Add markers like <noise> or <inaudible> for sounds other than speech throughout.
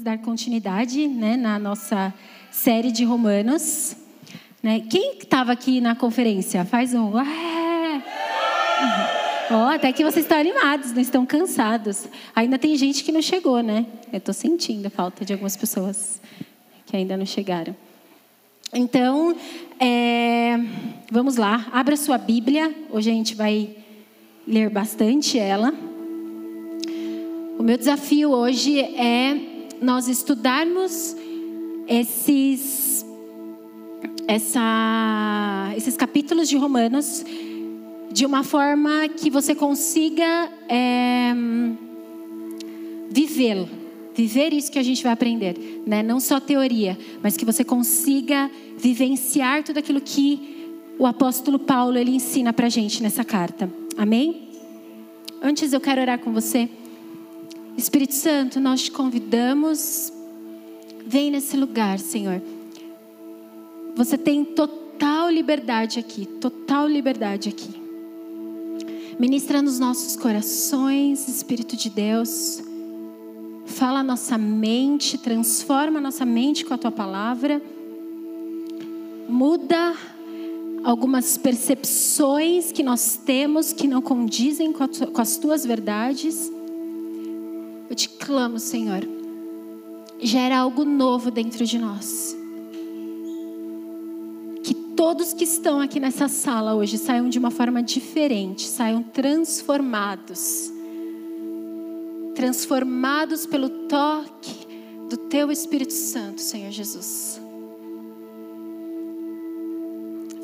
Vamos dar continuidade né, na nossa série de Romanos. Né? Quem estava aqui na conferência? Faz um. Ué! Oh, até que vocês estão animados, não estão cansados. Ainda tem gente que não chegou, né? Eu estou sentindo a falta de algumas pessoas que ainda não chegaram. Então, é, vamos lá, abra sua Bíblia. Hoje a gente vai ler bastante ela. O meu desafio hoje é nós estudarmos esses, essa, esses capítulos de Romanos de uma forma que você consiga é, vivê-lo. Viver isso que a gente vai aprender, né? não só teoria, mas que você consiga vivenciar tudo aquilo que o apóstolo Paulo ele ensina para gente nessa carta. Amém? Antes eu quero orar com você. Espírito Santo, nós te convidamos, vem nesse lugar, Senhor. Você tem total liberdade aqui, total liberdade aqui. Ministra nos nossos corações, Espírito de Deus. Fala a nossa mente, transforma a nossa mente com a tua palavra. Muda algumas percepções que nós temos que não condizem com, as tuas verdades. Eu te clamo, Senhor, gera algo novo dentro de nós. Que todos que estão aqui nessa sala hoje saiam de uma forma diferente, saiam transformados. Transformados pelo toque do Teu Espírito Santo, Senhor Jesus.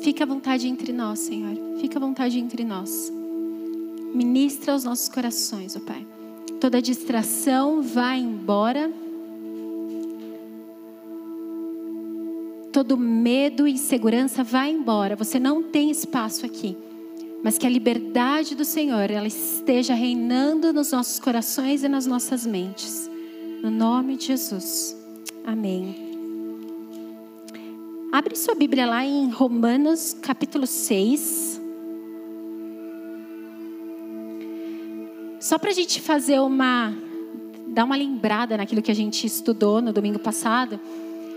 Fica à vontade entre nós, Senhor. Fica à vontade entre nós. Ministra aos nossos corações, ó oh Pai. Toda distração vai embora. Todo medo e insegurança vai embora. Você não tem espaço aqui. Mas que a liberdade do Senhor ela esteja reinando nos nossos corações e nas nossas mentes. No nome de Jesus. Amém. Abre sua Bíblia lá em Romanos capítulo 6. Só para a gente fazer uma. dar uma lembrada naquilo que a gente estudou no domingo passado.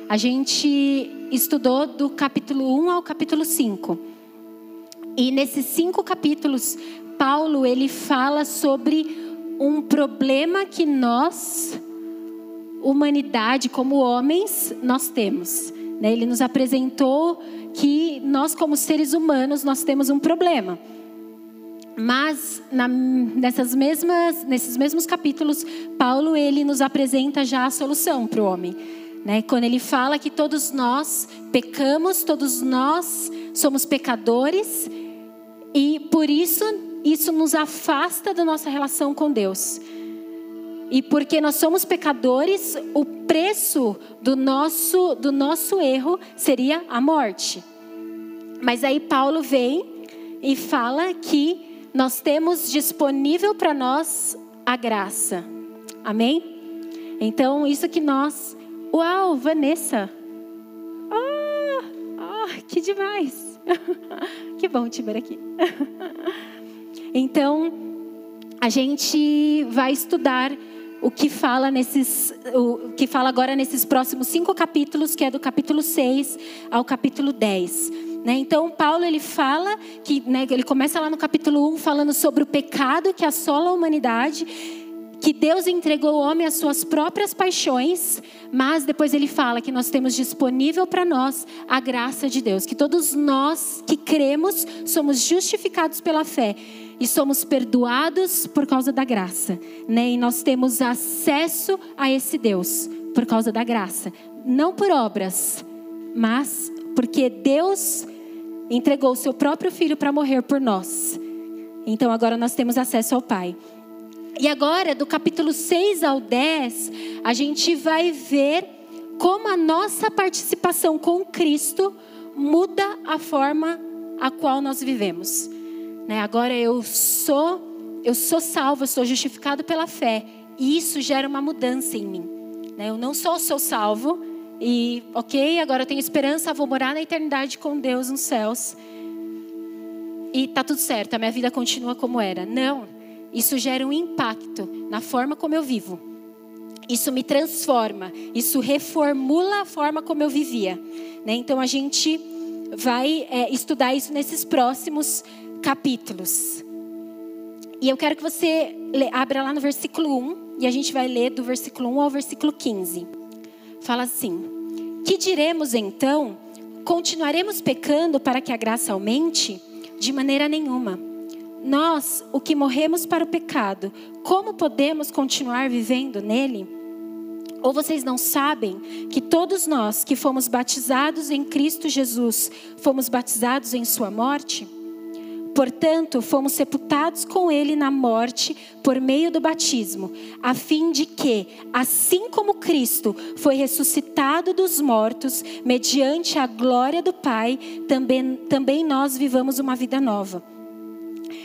A gente estudou do capítulo 1 ao capítulo 5. E nesses cinco capítulos, Paulo ele fala sobre um problema que nós, humanidade, como homens, nós temos. Né? Ele nos apresentou que nós, como seres humanos, nós temos um problema. Mas na, nessas mesmas, nesses mesmos capítulos, Paulo ele nos apresenta já a solução para o homem. Né? Quando ele fala que todos nós pecamos, todos nós somos pecadores e por isso isso nos afasta da nossa relação com Deus. E porque nós somos pecadores, o preço do nosso, do nosso erro seria a morte. Mas aí Paulo vem e fala que nós temos disponível para nós a graça. Amém? Então, isso que nós. Uau, Vanessa! Ah, ah que demais! <laughs> que bom te ver aqui. <laughs> então, a gente vai estudar o que fala nesses, o que fala agora nesses próximos cinco capítulos, que é do capítulo 6 ao capítulo 10. Né? Então, Paulo ele fala que né, ele começa lá no capítulo 1 falando sobre o pecado que assola a humanidade, que Deus entregou o homem às suas próprias paixões, mas depois ele fala que nós temos disponível para nós a graça de Deus, que todos nós que cremos somos justificados pela fé e somos perdoados por causa da graça, né? E nós temos acesso a esse Deus por causa da graça, não por obras, mas porque Deus entregou o seu próprio filho para morrer por nós. Então agora nós temos acesso ao Pai. E agora, do capítulo 6 ao 10, a gente vai ver como a nossa participação com Cristo muda a forma a qual nós vivemos. Né? Agora eu sou, eu sou salvo, eu sou justificado pela fé. E isso gera uma mudança em mim. Né? Eu não só sou salvo e, ok, agora eu tenho esperança, vou morar na eternidade com Deus nos céus. E tá tudo certo, a minha vida continua como era. Não, isso gera um impacto na forma como eu vivo. isso me transforma, isso reformula a forma como eu vivia. Né? Então a gente vai é, estudar isso nesses próximos capítulos. E eu quero que você abra lá no versículo 1 e a gente vai ler do versículo 1 ao versículo 15. Fala assim: Que diremos então? Continuaremos pecando para que a graça aumente? De maneira nenhuma. Nós, o que morremos para o pecado, como podemos continuar vivendo nele? Ou vocês não sabem que todos nós que fomos batizados em Cristo Jesus, fomos batizados em Sua morte? Portanto, fomos sepultados com Ele na morte por meio do batismo, a fim de que, assim como Cristo foi ressuscitado dos mortos, mediante a glória do Pai, também, também nós vivamos uma vida nova.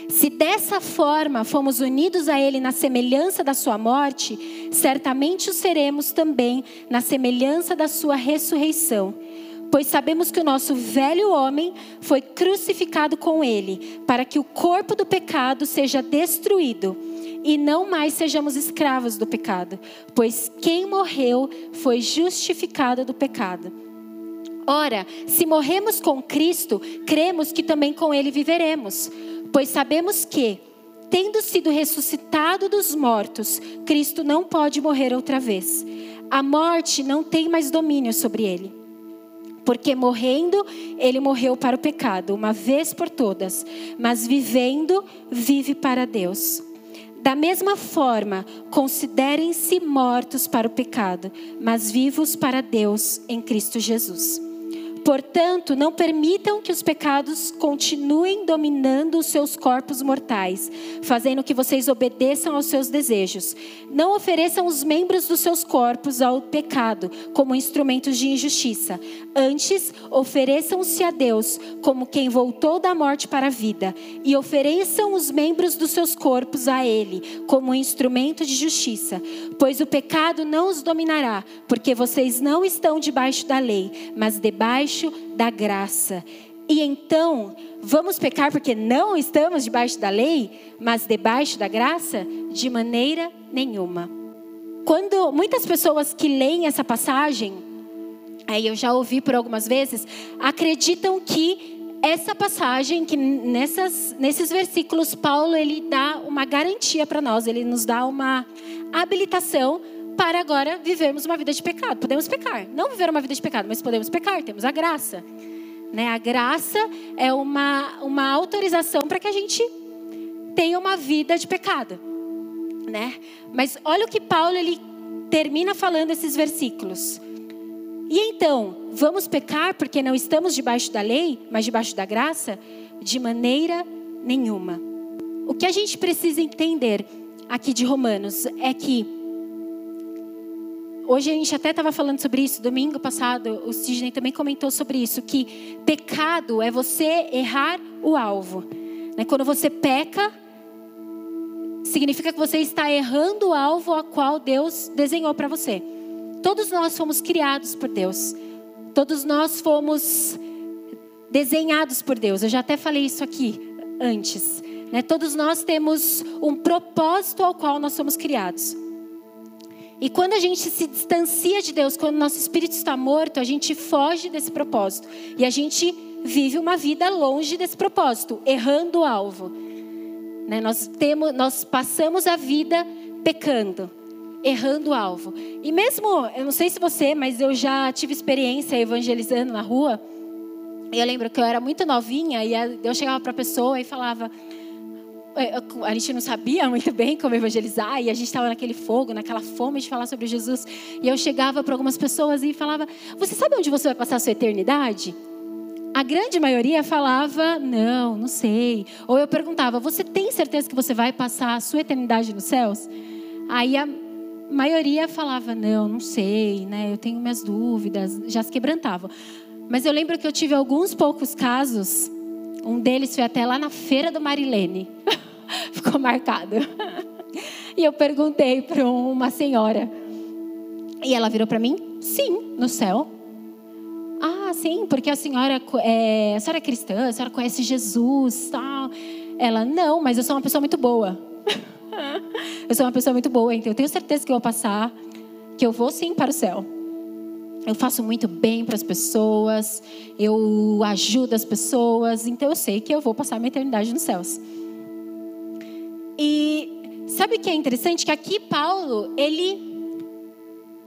Se dessa forma fomos unidos a Ele na semelhança da Sua morte, certamente o seremos também na semelhança da Sua ressurreição. Pois sabemos que o nosso velho homem foi crucificado com Ele, para que o corpo do pecado seja destruído e não mais sejamos escravos do pecado, pois quem morreu foi justificado do pecado. Ora, se morremos com Cristo, cremos que também com Ele viveremos Pois sabemos que, tendo sido ressuscitado dos mortos, Cristo não pode morrer outra vez. A morte não tem mais domínio sobre ele. Porque morrendo, ele morreu para o pecado, uma vez por todas, mas vivendo, vive para Deus. Da mesma forma, considerem-se mortos para o pecado, mas vivos para Deus em Cristo Jesus. Portanto, não permitam que os pecados continuem dominando os seus corpos mortais, fazendo que vocês obedeçam aos seus desejos. Não ofereçam os membros dos seus corpos ao pecado como instrumentos de injustiça. Antes, ofereçam-se a Deus como quem voltou da morte para a vida, e ofereçam os membros dos seus corpos a Ele como instrumento de justiça. Pois o pecado não os dominará, porque vocês não estão debaixo da lei, mas debaixo debaixo da graça. E então, vamos pecar porque não estamos debaixo da lei, mas debaixo da graça? De maneira nenhuma. Quando muitas pessoas que leem essa passagem, aí eu já ouvi por algumas vezes, acreditam que essa passagem, que nessas, nesses versículos, Paulo ele dá uma garantia para nós, ele nos dá uma habilitação para agora vivermos uma vida de pecado. Podemos pecar, não viver uma vida de pecado, mas podemos pecar, temos a graça. Né? A graça é uma, uma autorização para que a gente tenha uma vida de pecado. Né? Mas olha o que Paulo ele termina falando esses versículos. E então, vamos pecar porque não estamos debaixo da lei, mas debaixo da graça? De maneira nenhuma. O que a gente precisa entender aqui de Romanos é que Hoje a gente até estava falando sobre isso, domingo passado o Sidney também comentou sobre isso, que pecado é você errar o alvo. Né? Quando você peca, significa que você está errando o alvo a qual Deus desenhou para você. Todos nós fomos criados por Deus. Todos nós fomos desenhados por Deus. Eu já até falei isso aqui antes. Né? Todos nós temos um propósito ao qual nós somos criados. E quando a gente se distancia de Deus, quando nosso espírito está morto, a gente foge desse propósito. E a gente vive uma vida longe desse propósito, errando o alvo. Né? Nós, temos, nós passamos a vida pecando, errando o alvo. E mesmo, eu não sei se você, mas eu já tive experiência evangelizando na rua. Eu lembro que eu era muito novinha e eu chegava para a pessoa e falava: a gente não sabia <laughs> muito bem como evangelizar e a gente estava naquele fogo, naquela fome de falar sobre Jesus. E eu chegava para algumas pessoas e falava: Você sabe onde você vai passar a sua eternidade? A grande maioria falava: Não, não sei. Ou eu perguntava: Você tem certeza que você vai passar a sua eternidade nos céus? Aí a maioria falava: Não, não sei, né? Eu tenho minhas dúvidas, já se quebrantavam. Mas eu lembro que eu tive alguns poucos casos. Um deles foi até lá na feira do Marilene. <laughs> ficou marcado. <laughs> E eu perguntei para uma senhora. E ela virou para mim: sim, no céu. Ah, sim, porque a senhora é, a senhora é cristã, a senhora conhece Jesus, tal. Ela, não, mas eu sou uma pessoa muito boa. <laughs> eu sou uma pessoa muito boa, então eu tenho certeza que eu vou passar que eu vou sim para o céu. Eu faço muito bem para as pessoas, eu ajudo as pessoas, então eu sei que eu vou passar minha eternidade nos céus. E sabe o que é interessante? Que aqui Paulo, ele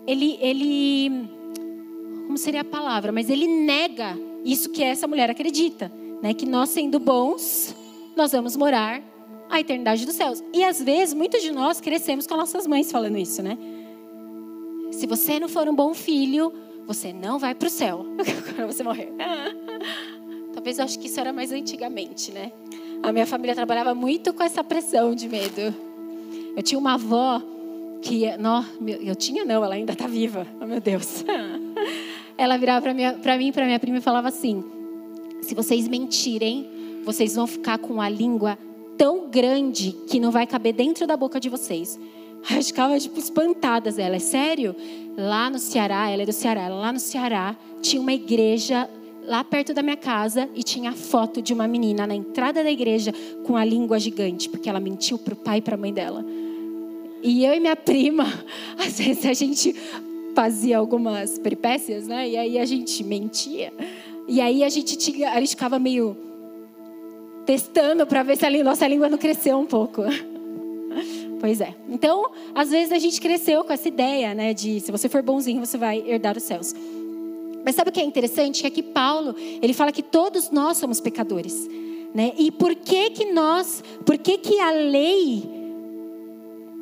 ele ele como seria a palavra, mas ele nega isso que essa mulher acredita, né? Que nós sendo bons, nós vamos morar a eternidade dos céus. E às vezes, muitos de nós crescemos com nossas mães falando isso, né? Se você não for um bom filho, você não vai para o céu <laughs> quando você morrer. <laughs> Talvez eu acho que isso era mais antigamente, né? A minha família trabalhava muito com essa pressão de medo. Eu tinha uma avó que, não, eu tinha não, ela ainda está viva. Oh meu Deus. <laughs> Ela virava para mim e para minha prima e falava assim: se vocês mentirem, vocês vão ficar com a língua tão grande que não vai caber dentro da boca de vocês. A gente ficava tipo espantadas. Ela é sério? Lá no Ceará, ela é do Ceará. Lá no Ceará tinha uma igreja lá perto da minha casa e tinha a foto de uma menina na entrada da igreja com a língua gigante, porque ela mentiu para o pai e para a mãe dela. E eu e minha prima, <laughs> às vezes a gente fazia algumas peripécias, né? E aí a gente mentia. E aí a gente tinha, a gente ficava meio testando para ver se a nossa língua não cresceu um pouco. <laughs> Pois é. Então, às vezes a gente cresceu com essa ideia, né, de se você for bonzinho, você vai herdar os céus. Mas sabe o que é interessante? Que aqui Paulo, ele fala que todos nós somos pecadores, né? E por que que nós, por que que a lei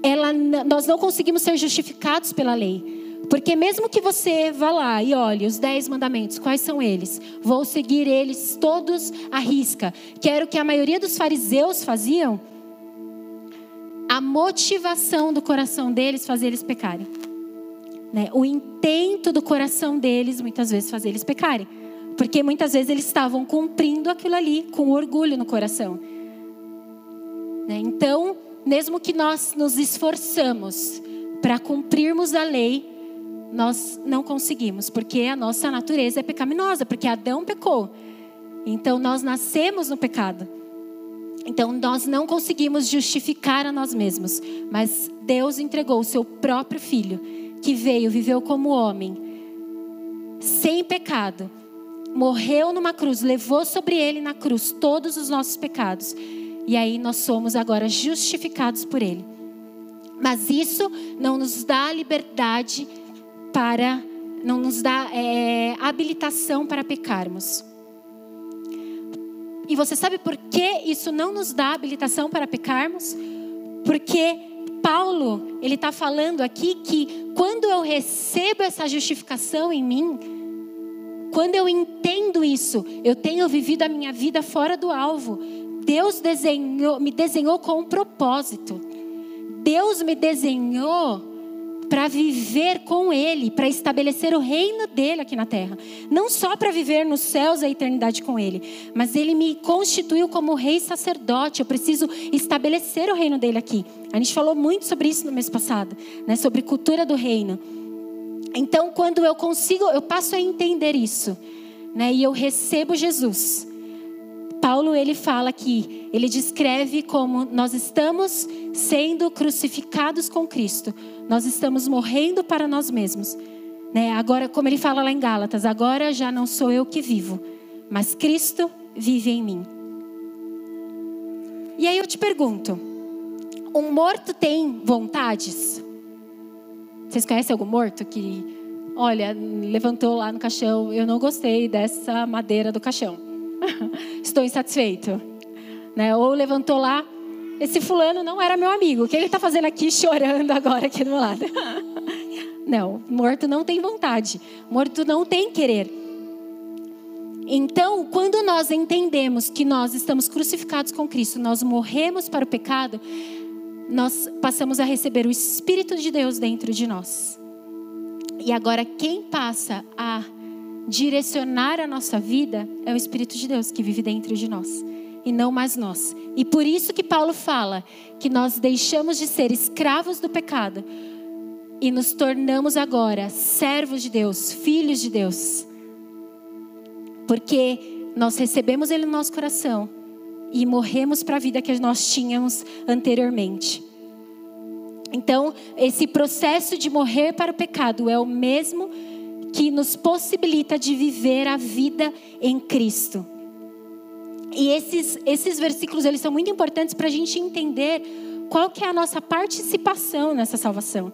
ela nós não conseguimos ser justificados pela lei? Porque mesmo que você vá lá e olhe os dez mandamentos, quais são eles? Vou seguir eles todos à risca. Que era o que a maioria dos fariseus faziam. A motivação do coração deles fazia eles pecarem. Né? O intento do coração deles muitas vezes fazia eles pecarem. Porque muitas vezes eles estavam cumprindo aquilo ali com orgulho no coração. Né? Então, mesmo que nós nos esforçamos para cumprirmos a lei, nós não conseguimos, porque a nossa natureza é pecaminosa, porque Adão pecou. Então nós nascemos no pecado. Então nós não conseguimos justificar a nós mesmos, mas Deus entregou o seu próprio filho, que veio, viveu como homem, sem pecado, morreu numa cruz, levou sobre ele na cruz todos os nossos pecados. E aí nós somos agora justificados por ele. Mas isso não nos dá liberdade para, não nos dá é, habilitação para pecarmos. E você sabe por que isso não nos dá habilitação para pecarmos? Porque Paulo, ele está falando aqui que quando eu recebo essa justificação em mim, quando eu entendo isso, eu tenho vivido a minha vida fora do alvo. Deus desenhou, me desenhou com um propósito. Deus me desenhou para viver com Ele, para estabelecer o reino dele aqui na terra. Não só para viver nos céus a eternidade com Ele, mas Ele me constituiu como rei sacerdote. Eu preciso estabelecer o reino dele aqui. A gente falou muito sobre isso no mês passado, né? sobre cultura do reino. Então, quando eu consigo, eu passo a entender isso, né? E eu recebo Jesus. Paulo ele fala que ele descreve como nós estamos sendo crucificados com Cristo nós estamos morrendo para nós mesmos. Né? Agora, como ele fala lá em Gálatas, agora já não sou eu que vivo, mas Cristo vive em mim. E aí eu te pergunto: um morto tem vontades? Vocês conhecem algum morto que, olha, levantou lá no caixão, eu não gostei dessa madeira do caixão, <laughs> estou insatisfeito, né? Ou levantou lá, esse fulano não era meu amigo. O que ele está fazendo aqui chorando agora aqui do meu lado? <laughs> Não, morto não tem vontade. Morto não tem querer. Então, quando nós entendemos que nós estamos crucificados com Cristo, nós morremos para o pecado, nós passamos a receber o Espírito de Deus dentro de nós. E agora, quem passa a direcionar a nossa vida é o Espírito de Deus que vive dentro de nós e não mais nós. E por isso que Paulo fala que nós deixamos de ser escravos do pecado e nos tornamos agora servos de Deus, filhos de Deus. Porque nós recebemos Ele no nosso coração e morremos para a vida que nós tínhamos anteriormente. Então, esse processo de morrer para o pecado é o mesmo que nos possibilita de viver a vida em Cristo. E esses, esses versículos eles são muito importantes para a gente entender qual que é a nossa participação nessa salvação.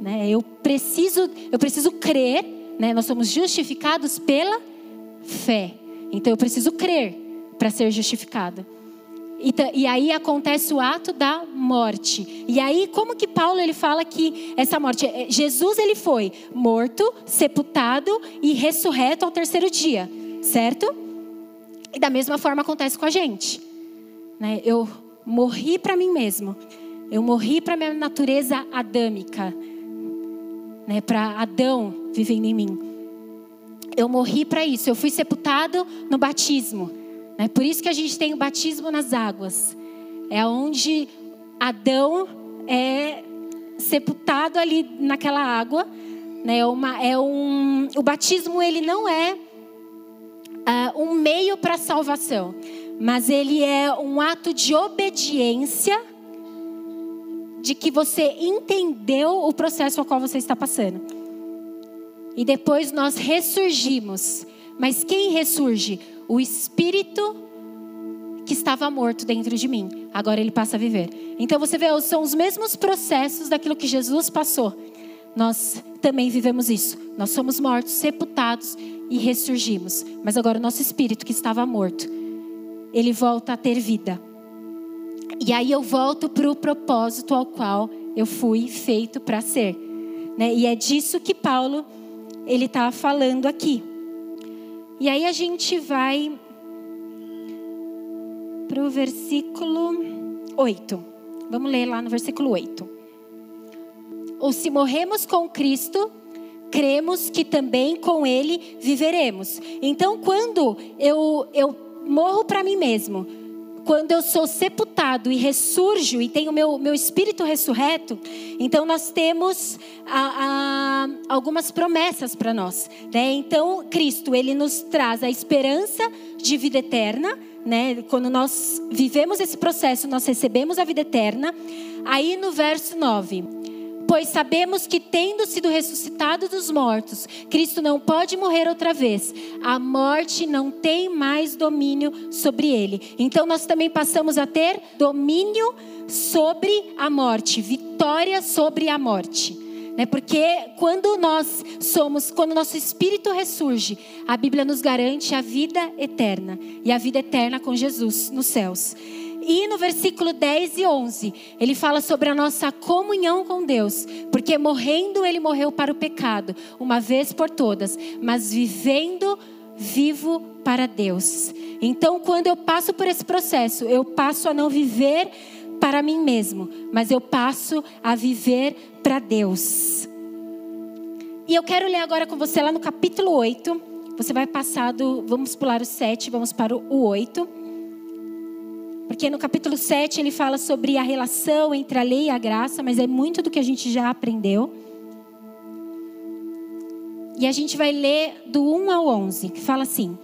Né? Eu preciso, eu preciso crer, né? nós somos justificados pela fé. Então eu preciso crer para ser justificado. E, e, aí acontece o ato da morte. E aí como que Paulo ele fala que essa morte, é, Jesus ele foi morto, sepultado e ressurreto ao terceiro dia, certo? E da mesma forma acontece com a gente. Né? Eu morri para mim mesmo. Eu morri para minha natureza adâmica, né? Para Adão vivendo em mim. Eu morri para isso. Eu fui sepultado no batismo. É por isso que a gente tem o batismo nas águas. É onde Adão é sepultado ali naquela água. Né? É uma, é um, o batismo ele não é uh, um meio para salvação, mas ele é um ato de obediência de que você entendeu o processo ao qual você está passando. E depois nós ressurgimos. Mas quem ressurge? o espírito que estava morto dentro de mim, agora ele passa a viver. Então você vê, são os mesmos processos daquilo que Jesus passou. Nós também vivemos isso. Nós somos mortos, sepultados e ressurgimos. Mas agora o nosso espírito que estava morto, ele volta a ter vida. E aí eu volto para o propósito ao qual eu fui feito para ser. Né? E é disso que Paulo ele está falando aqui. E aí a gente vai para o versículo 8. Vamos ler lá no versículo 8. Ou se morremos com Cristo, cremos que também com Ele viveremos. Então, quando eu, eu morro para mim mesmo, quando eu sou sepultado e ressurjo e tenho meu, meu espírito ressurreto, então nós temos a, a, algumas promessas para nós. Né? Então, Cristo, ele nos traz a esperança de vida eterna. Né? Quando nós vivemos esse processo, nós recebemos a vida eterna. Aí no verso 9 Pois sabemos que, tendo sido ressuscitado dos mortos, Cristo não pode morrer outra vez. A morte não tem mais domínio sobre ele. Então, nós também passamos a ter domínio sobre a morte, vitória sobre a morte. Né? Porque quando nós somos, quando nosso espírito ressurge, a Bíblia nos garante a vida eterna e a vida eterna com Jesus nos céus. E no versículo 10 e 11, ele fala sobre a nossa comunhão com Deus, porque morrendo ele morreu para o pecado, uma vez por todas, mas vivendo vivo para Deus. Então, quando eu passo por esse processo, eu passo a não viver para mim mesmo, mas eu passo a viver para Deus. E eu quero ler agora com você lá no capítulo 8. Você vai passar do, vamos pular o 7, vamos para o 8. Porque no capítulo 7 ele fala sobre a relação entre a lei e a graça, mas é muito do que a gente já aprendeu. E a gente vai ler do 1 ao 11, que fala assim: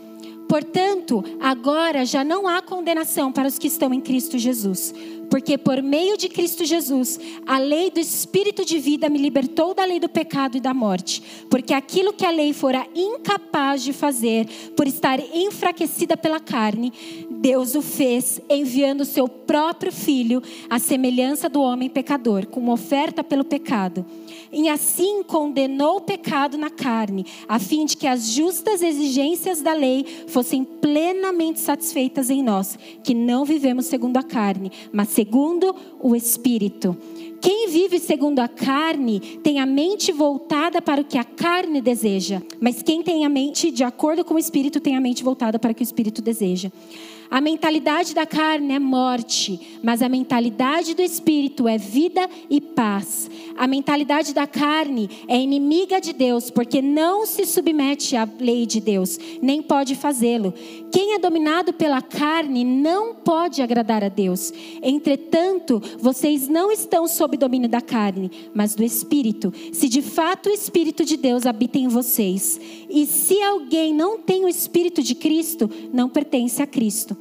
Portanto, agora já não há condenação para os que estão em Cristo Jesus. Porque por meio de Cristo Jesus, a lei do Espírito de vida me libertou da lei do pecado e da morte. Porque aquilo que a lei fora incapaz de fazer, por estar enfraquecida pela carne, Deus o fez, enviando o seu próprio filho, à semelhança do homem pecador, como oferta pelo pecado. E assim condenou o pecado na carne, a fim de que as justas exigências da lei fossem plenamente satisfeitas em nós, que não vivemos segundo a carne, mas segundo o Espírito. Quem vive segundo a carne tem a mente voltada para o que a carne deseja, mas quem tem a mente de acordo com o Espírito tem a mente voltada para o que o Espírito deseja. A mentalidade da carne é morte, mas a mentalidade do espírito é vida e paz. A mentalidade da carne é inimiga de Deus, porque não se submete à lei de Deus, nem pode fazê-lo. Quem é dominado pela carne não pode agradar a Deus. Entretanto, vocês não estão sob domínio da carne, mas do espírito. Se de fato o espírito de Deus habita em vocês. E se alguém não tem o espírito de Cristo, não pertence a Cristo.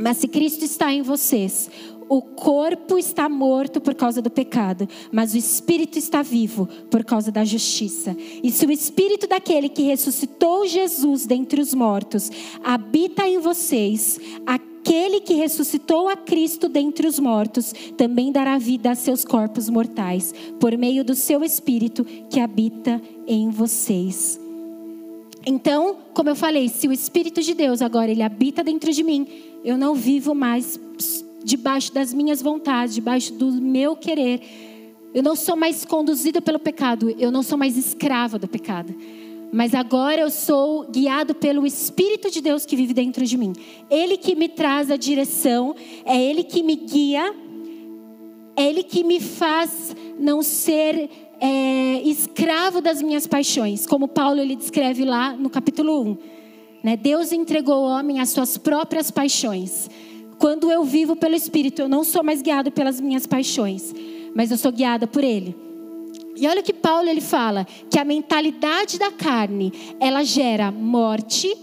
Mas se Cristo está em vocês, o corpo está morto por causa do pecado, mas o espírito está vivo por causa da justiça. E se o espírito daquele que ressuscitou Jesus dentre os mortos habita em vocês, aquele que ressuscitou a Cristo dentre os mortos também dará vida a seus corpos mortais, por meio do seu espírito que habita em vocês. Então, como eu falei, se o Espírito de Deus agora ele habita dentro de mim, eu não vivo mais debaixo das minhas vontades, debaixo do meu querer. Eu não sou mais conduzida pelo pecado, eu não sou mais escrava do pecado. Mas agora eu sou guiado pelo Espírito de Deus que vive dentro de mim. Ele que me traz a direção, é Ele que me guia, é Ele que me faz não ser é, escravo das minhas paixões, como Paulo ele descreve lá no capítulo 1. Né? Deus entregou ao homem as suas próprias paixões. Quando eu vivo pelo Espírito, eu não sou mais guiado pelas minhas paixões, mas eu sou guiada por Ele. E olha o que Paulo ele fala, que a mentalidade da carne, ela gera morte,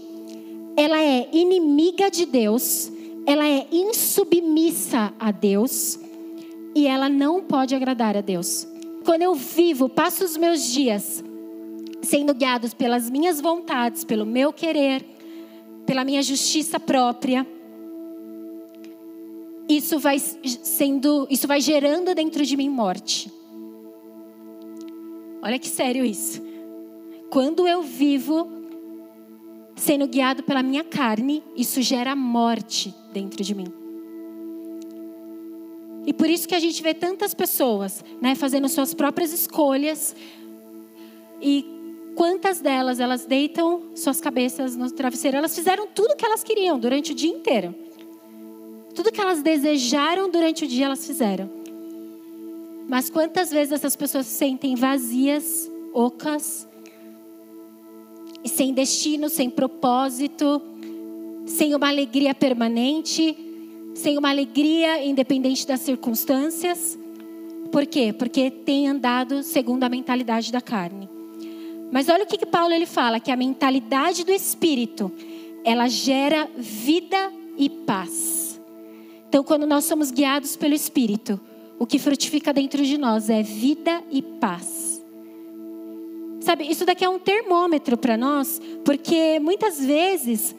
ela é inimiga de Deus, ela é insubmissa a Deus e ela não pode agradar a Deus. Quando eu vivo, passo os meus dias sendo guiados pelas minhas vontades, pelo meu querer, pela minha justiça própria, isso vai sendo, isso vai gerando dentro de mim morte. Olha que sério isso. Quando eu vivo sendo guiado pela minha carne, isso gera morte dentro de mim. E por isso que a gente vê tantas pessoas, né, fazendo suas próprias escolhas. E quantas delas elas deitam suas cabeças no travesseiro? Elas fizeram tudo o que elas queriam durante o dia inteiro. Tudo que elas desejaram durante o dia elas fizeram. Mas quantas vezes essas pessoas se sentem vazias, ocas, e sem destino, sem propósito, sem uma alegria permanente, sem uma alegria independente das circunstâncias. Por quê? Porque tem andado segundo a mentalidade da carne. Mas olha o que, que Paulo ele fala, que a mentalidade do espírito, ela gera vida e paz. Então, quando nós somos guiados pelo espírito, o que frutifica dentro de nós é vida e paz. Sabe, isso daqui é um termômetro para nós, porque muitas vezes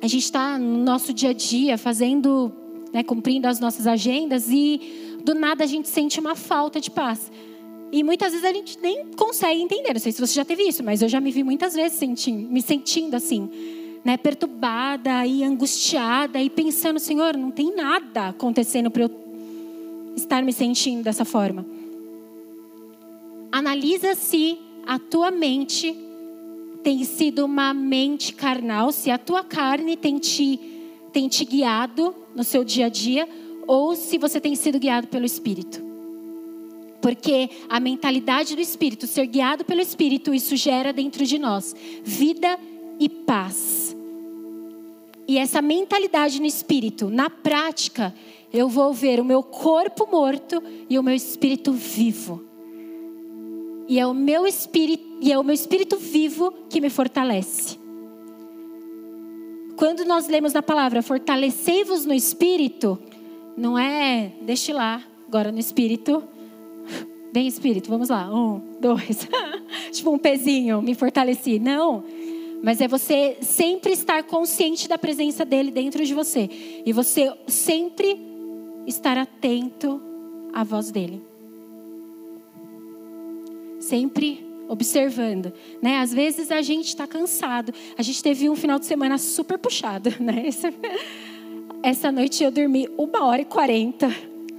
a gente está no nosso dia a dia fazendo, né, cumprindo as nossas agendas e do nada a gente sente uma falta de paz. E muitas vezes a gente nem consegue entender. Não sei se você já teve isso, mas eu já me vi muitas vezes sentindo, me sentindo assim, né, perturbada e angustiada e pensando, Senhor, não tem nada acontecendo para eu estar me sentindo dessa forma. Analisa se a tua mente tem sido uma mente carnal, se a tua carne tem te, tem te guiado no seu dia a dia, ou se você tem sido guiado pelo Espírito. Porque a mentalidade do Espírito, ser guiado pelo Espírito, isso gera dentro de nós vida e paz. E essa mentalidade no Espírito, na prática, eu vou ver o meu corpo morto e o meu espírito vivo. E é o meu espírito, e é o meu espírito vivo que me fortalece. Quando nós lemos na palavra fortalecei-vos no espírito, não é deixe lá, agora no espírito. Vem espírito, vamos lá. Um, dois. <laughs> tipo um pezinho, me fortaleci. Não. Mas é você sempre estar consciente da presença dele dentro de você. E você sempre estar atento à voz dele sempre observando, né? Às vezes a gente está cansado. A gente teve um final de semana super puxado, <laughs> né? Essa, essa noite eu dormi uma hora e quarenta,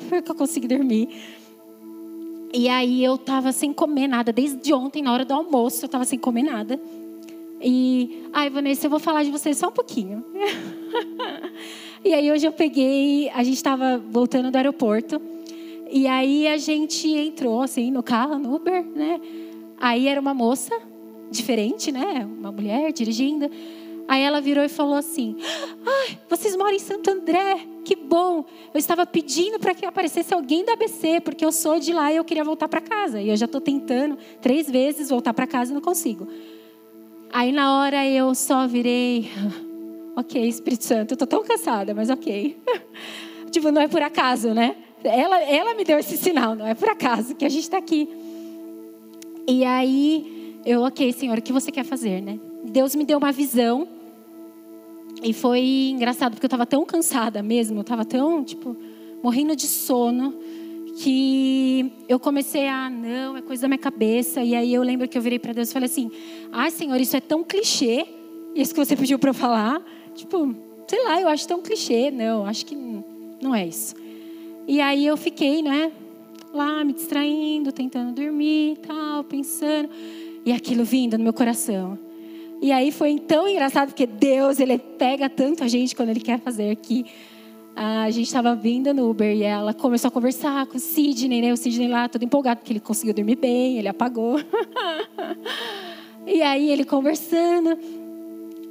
foi que eu consegui dormir. E aí eu tava sem comer nada desde ontem na hora do almoço, eu tava sem comer nada. E, ai, Vanessa, eu vou falar de você só um pouquinho. <laughs> e aí hoje eu peguei, a gente estava voltando do aeroporto. E aí a gente entrou assim no carro, no Uber, né? Aí era uma moça diferente, né? Uma mulher dirigindo. Aí ela virou e falou assim: Ai, vocês moram em Santo André, que bom. Eu estava pedindo para que aparecesse alguém do ABC, porque eu sou de lá e eu queria voltar para casa. E eu já estou tentando três vezes voltar para casa e não consigo. Aí na hora eu só virei: Ok, Espírito Santo, eu estou tão cansada, mas ok. <laughs> tipo, não é por acaso, né? Ela, ela me deu esse sinal, não é por acaso que a gente está aqui. E aí, eu, ok, Senhor, o que você quer fazer, né? Deus me deu uma visão. E foi engraçado, porque eu estava tão cansada mesmo, eu estava tão, tipo, morrendo de sono, que eu comecei a, não, é coisa da minha cabeça. E aí eu lembro que eu virei para Deus e falei assim: ai, Senhor, isso é tão clichê, isso que você pediu para eu falar. Tipo, sei lá, eu acho tão clichê. Não, acho que não é isso. E aí eu fiquei, né, lá me distraindo, tentando dormir, tal, pensando, e aquilo vindo no meu coração. E aí foi tão engraçado porque Deus, ele pega tanto a gente quando ele quer fazer que a gente estava vindo no Uber e ela começou a conversar com o Sidney, né? O Sidney lá todo empolgado porque ele conseguiu dormir bem, ele apagou. <laughs> e aí ele conversando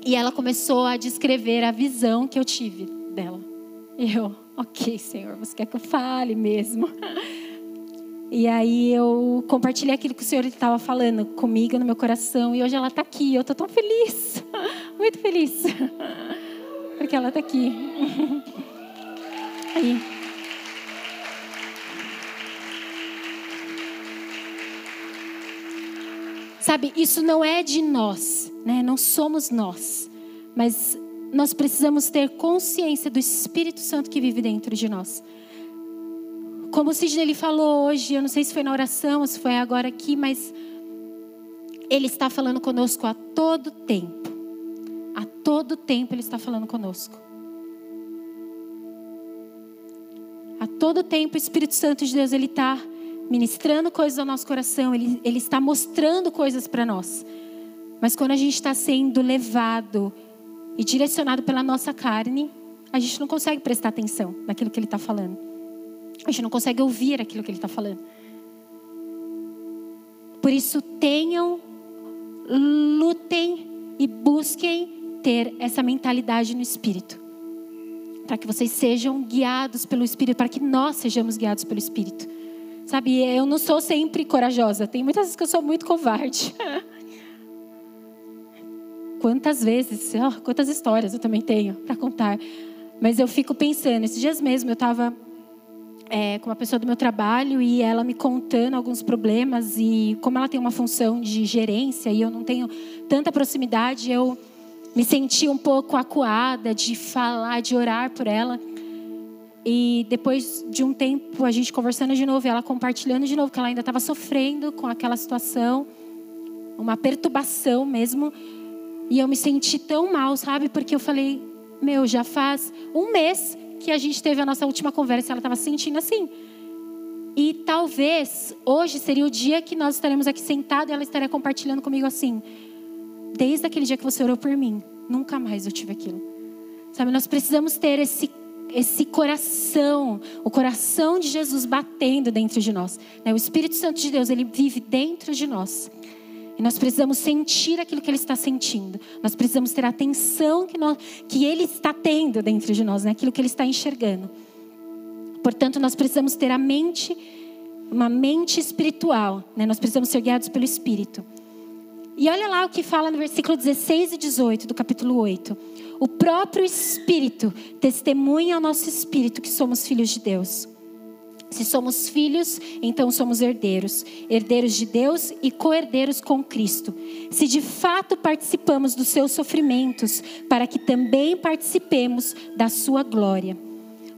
e ela começou a descrever a visão que eu tive dela. E eu, ok, Senhor, você quer que eu fale mesmo? <laughs> E aí eu compartilhei aquilo que o Senhor estava falando comigo no meu coração. E hoje ela está aqui. Eu estou tão feliz. <laughs> Muito feliz. <laughs> Porque ela está aqui. Aí. Sabe, isso não é de nós, né? Não somos nós. Mas nós precisamos ter consciência do Espírito Santo que vive dentro de nós. Como o Sidney ele falou hoje, eu não sei se foi na oração ou se foi agora aqui, mas ele está falando conosco a todo tempo. A todo tempo ele está falando conosco. A todo tempo o Espírito Santo de Deus ele está ministrando coisas ao nosso coração, ele, ele está mostrando coisas para nós. Mas quando a gente está sendo levado e direcionado pela nossa carne, a gente não consegue prestar atenção naquilo que ele está falando. A gente não consegue ouvir aquilo que ele está falando. Por isso, tenham, lutem e busquem ter essa mentalidade no Espírito. Para que vocês sejam guiados pelo Espírito, para que nós sejamos guiados pelo Espírito. Sabe, eu não sou sempre corajosa. Tem muitas vezes que eu sou muito covarde. <laughs> Quantas vezes, oh, quantas histórias eu também tenho para contar. Mas eu fico pensando, esses dias mesmo eu estava é, com uma pessoa do meu trabalho e ela me contando alguns problemas e como ela tem uma função de gerência e eu não tenho tanta proximidade, eu me senti um pouco acuada de falar, de orar por ela. E depois de um tempo, a gente conversando de novo, ela compartilhando de novo que ela ainda estava sofrendo com aquela situação, uma perturbação mesmo. E eu me senti tão mal, sabe? Porque eu falei, meu, já faz um mês que a gente teve a nossa última conversa, ela estava se sentindo assim. E talvez hoje seria o dia que nós estaremos aqui sentados e ela estaria compartilhando comigo assim. Desde aquele dia que você orou por mim, nunca mais eu tive aquilo. Sabe, nós precisamos ter esse esse coração, o coração de Jesus batendo dentro de nós. Né? O Espírito Santo de Deus, ele vive dentro de nós. E nós precisamos sentir aquilo que Ele está sentindo. Nós precisamos ter a atenção que, nós, que Ele está tendo dentro de nós, né? aquilo que Ele está enxergando. Portanto, nós precisamos ter a mente, uma mente espiritual. Né? Nós precisamos ser guiados pelo Espírito. E olha lá o que fala no versículo 16 e 18 do capítulo 8. O próprio Espírito testemunha ao nosso espírito que somos filhos de Deus. Se somos filhos, então somos herdeiros, herdeiros de Deus e co-herdeiros com Cristo. Se de fato participamos dos seus sofrimentos, para que também participemos da sua glória.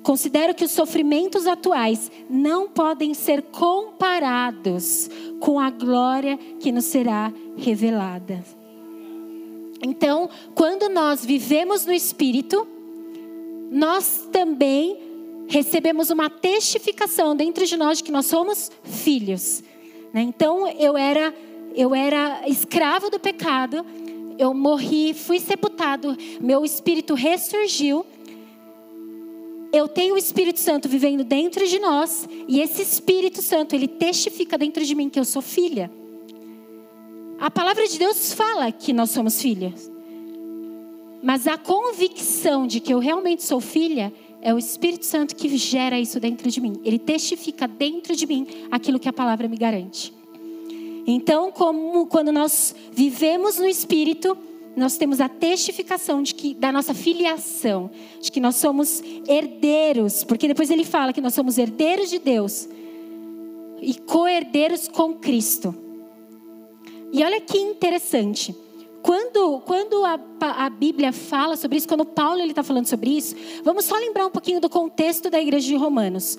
Considero que os sofrimentos atuais não podem ser comparados com a glória que nos será revelada. Então, quando nós vivemos no Espírito, nós também recebemos uma testificação dentro de nós de que nós somos filhos. Né? Então eu era eu era escravo do pecado, eu morri, fui sepultado, meu espírito ressurgiu. Eu tenho o Espírito Santo vivendo dentro de nós e esse Espírito Santo ele testifica dentro de mim que eu sou filha. A palavra de Deus fala que nós somos filhas. Mas a convicção de que eu realmente sou filha é o Espírito Santo que gera isso dentro de mim. Ele testifica dentro de mim aquilo que a palavra me garante. Então, como quando nós vivemos no Espírito, nós temos a testificação de que, da nossa filiação, de que nós somos herdeiros, porque depois ele fala que nós somos herdeiros de Deus e co-herdeiros com Cristo. E olha que interessante. Quando, quando a, a Bíblia fala sobre isso, quando Paulo está falando sobre isso, vamos só lembrar um pouquinho do contexto da igreja de Romanos.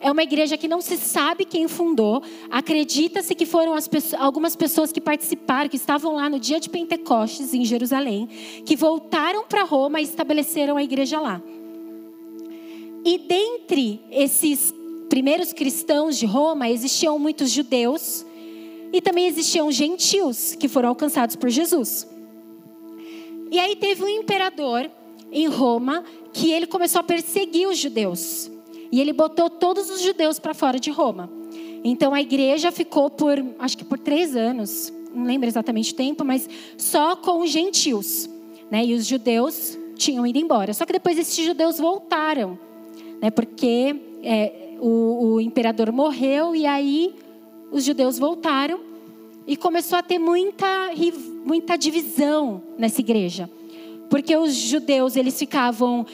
É uma igreja que não se sabe quem fundou. Acredita-se que foram pessoas, algumas pessoas que participaram, que estavam lá no dia de Pentecostes, em Jerusalém, que voltaram para Roma e estabeleceram a igreja lá. E dentre esses primeiros cristãos de Roma, existiam muitos judeus e também existiam gentios que foram alcançados por Jesus. E aí teve um imperador em Roma que ele começou a perseguir os judeus. E ele botou todos os judeus para fora de Roma. Então a igreja ficou por, acho que por três anos, não lembro exatamente o tempo, mas só com os gentios. Né? E os judeus tinham ido embora. Só que depois esses judeus voltaram, né? porque é, o, o imperador morreu e aí os judeus voltaram e começou a ter muita, muita divisão nessa igreja. Porque os judeus eles ficavam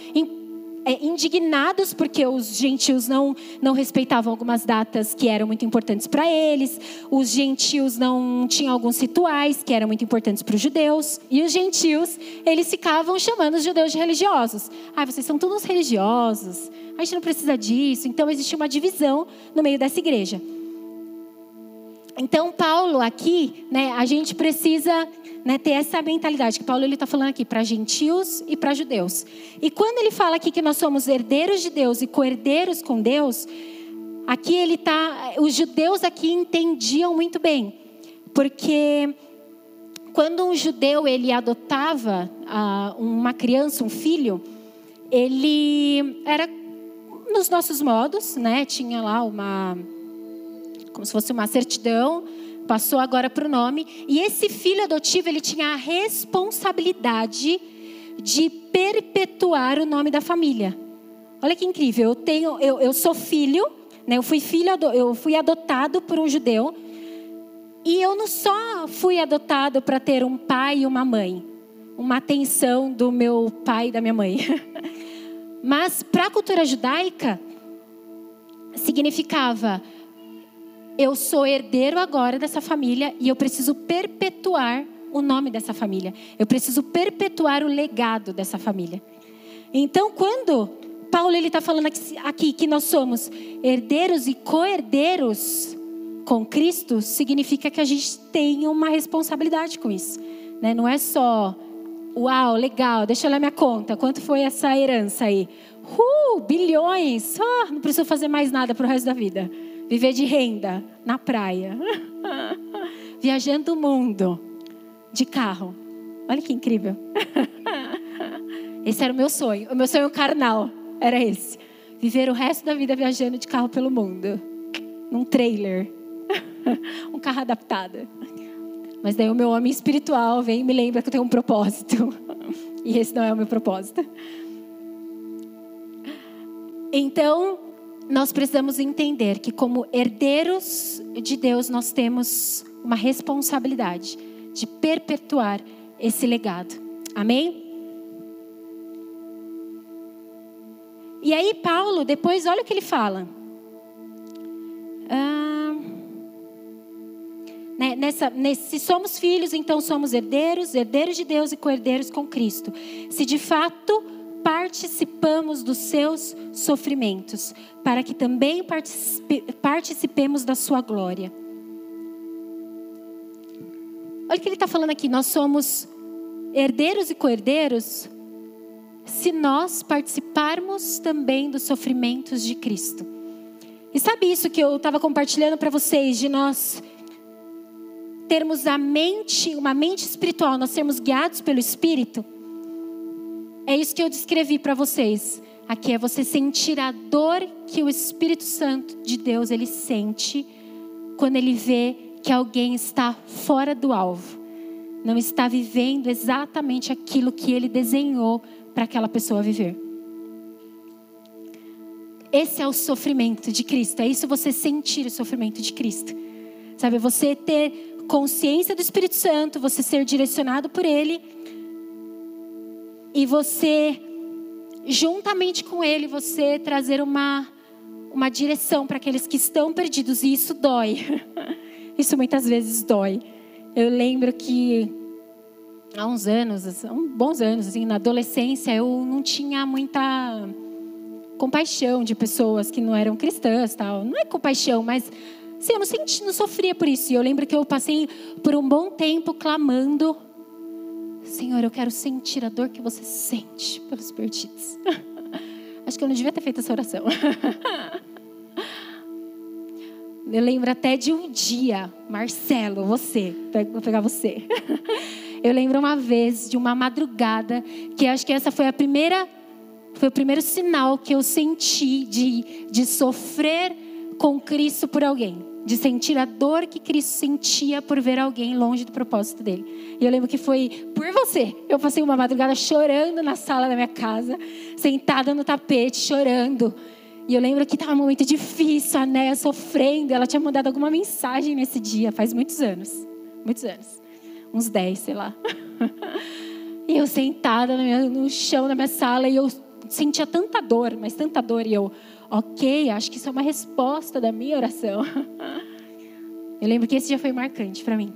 é, indignados porque os gentios não, não respeitavam algumas datas que eram muito importantes para eles, os gentios não tinham alguns rituais que eram muito importantes para os judeus, e os gentios, eles ficavam chamando os judeus de religiosos. Ah, vocês são todos religiosos, a gente não precisa disso. Então existia uma divisão no meio dessa igreja. Então, Paulo aqui, né, a gente precisa né, ter essa mentalidade que Paulo ele está falando aqui para gentios e para judeus. E quando ele fala aqui que nós somos herdeiros de Deus e co-herdeiros com Deus, aqui ele tá, os judeus aqui entendiam muito bem, porque quando um judeu ele adotava uh, uma criança, um filho, ele era nos nossos modos, né? Tinha lá uma como se fosse uma certidão, passou agora para o nome. E esse filho adotivo, ele tinha a responsabilidade de perpetuar o nome da família. Olha que incrível, eu, tenho, eu, eu sou filho, né? eu, fui filho, eu fui adotado por um judeu. E eu não só fui adotado para ter um pai e uma mãe, uma atenção do meu pai e da minha mãe. <laughs> Mas para a cultura judaica, significava eu sou herdeiro agora dessa família e eu preciso perpetuar o nome dessa família. Eu preciso perpetuar o legado dessa família. Então, quando Paulo ele está falando aqui, que nós somos herdeiros e co-herdeiros com Cristo, significa que a gente tem uma responsabilidade com isso. Né? Não é só, uau, legal, deixa eu olhar minha conta, quanto foi essa herança aí? Uh, bilhões, oh, não preciso fazer mais nada para o resto da vida. Viver de renda na praia. <laughs> Viajando o mundo de carro. Olha que incrível. <laughs> Esse era o meu sonho. O meu sonho carnal era esse. Viver o resto da vida viajando de carro pelo mundo. Num trailer. <laughs> um carro adaptado. Mas daí o meu homem espiritual vem e me lembra que eu tenho um propósito. e esse não é o meu propósito. Então, nós precisamos entender que, como herdeiros de Deus, nós temos uma responsabilidade de perpetuar esse legado. Amém? E aí, Paulo, depois, olha o que ele fala. Ah, né, nessa, nesse, se somos filhos, então somos herdeiros, herdeiros de Deus e co-herdeiros com Cristo. Se de fato participamos dos seus sofrimentos, para que também participemos da sua glória. Olha o que ele está falando aqui. Nós somos herdeiros e co-herdeiros se nós participarmos também dos sofrimentos de Cristo. E sabe isso que eu estava compartilhando para vocês, de nós termos a mente, uma mente espiritual, nós sermos guiados pelo Espírito? É isso que eu descrevi para vocês. Aqui é você sentir a dor que o Espírito Santo de Deus ele sente quando ele vê que alguém está fora do alvo, não está vivendo exatamente aquilo que ele desenhou para aquela pessoa viver. Esse é o sofrimento de Cristo. É isso você sentir o sofrimento de Cristo. Sabe, você ter consciência do Espírito Santo, você ser direcionado por Ele e você, juntamente com Ele, você trazer uma, uma direção para aqueles que estão perdidos e isso dói. <laughs> Isso muitas vezes dói. Eu lembro que há uns anos, uns bons anos, assim, na adolescência, eu não tinha muita compaixão de pessoas que não eram cristãs, tal. Não é compaixão, mas assim, eu não senti, não sofria por isso. E eu lembro que eu passei por um bom tempo clamando, Senhor, eu quero sentir a dor que você sente pelos perdidos. <laughs> Acho que eu não devia ter feito essa oração. <laughs> Eu lembro até de um dia, Marcelo, você, vou pegar você. <laughs> Eu lembro uma vez de uma madrugada que acho que essa foi a primeira foi o primeiro sinal que eu senti de, de sofrer com Cristo por alguém. De sentir a dor que Cristo sentia por ver alguém longe do propósito dele. E eu lembro que foi por você. Eu passei uma madrugada chorando na sala da minha casa, sentada no tapete, chorando. E eu lembro que estava um momento difícil, a Néia sofrendo. Ela tinha mandado alguma mensagem nesse dia, faz muitos anos. Muitos anos. Uns 10, sei lá. <laughs> E eu sentada no chão da minha sala e eu sentia tanta dor, mas tanta dor, e eu, ok, acho que isso é uma resposta da minha oração. <laughs> Eu lembro que esse dia foi marcante para mim.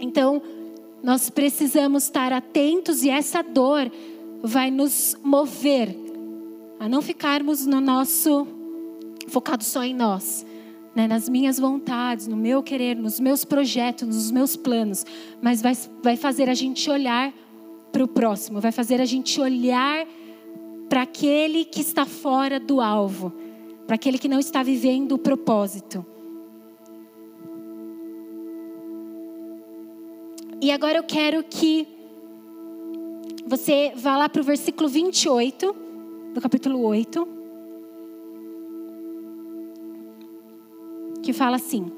Então, nós precisamos estar atentos e essa dor vai nos mover a não ficarmos no nosso focado só em nós, né, nas minhas vontades, no meu querer, nos meus projetos, nos meus planos, mas vai, vai fazer a gente olhar para o próximo, vai fazer a gente olhar para aquele que está fora do alvo, para aquele que não está vivendo o propósito. E agora eu quero que você vá lá para o versículo 28, do capítulo 8, que fala assim: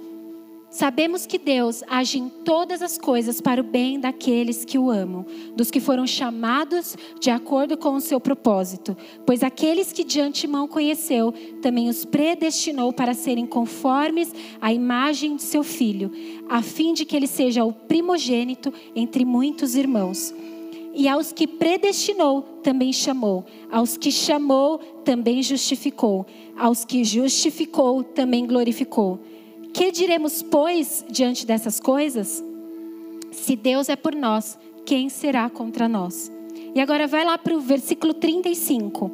Sabemos que Deus age em todas as coisas para o bem daqueles que o amam, dos que foram chamados de acordo com o seu propósito. Pois aqueles que de antemão conheceu, também os predestinou para serem conformes à imagem de seu filho, a fim de que ele seja o primogênito entre muitos irmãos. E aos que predestinou, também chamou. Aos que chamou, também justificou. Aos que justificou, também glorificou. Que diremos, pois, diante dessas coisas? Se Deus é por nós, quem será contra nós? E agora vai lá para o versículo 35,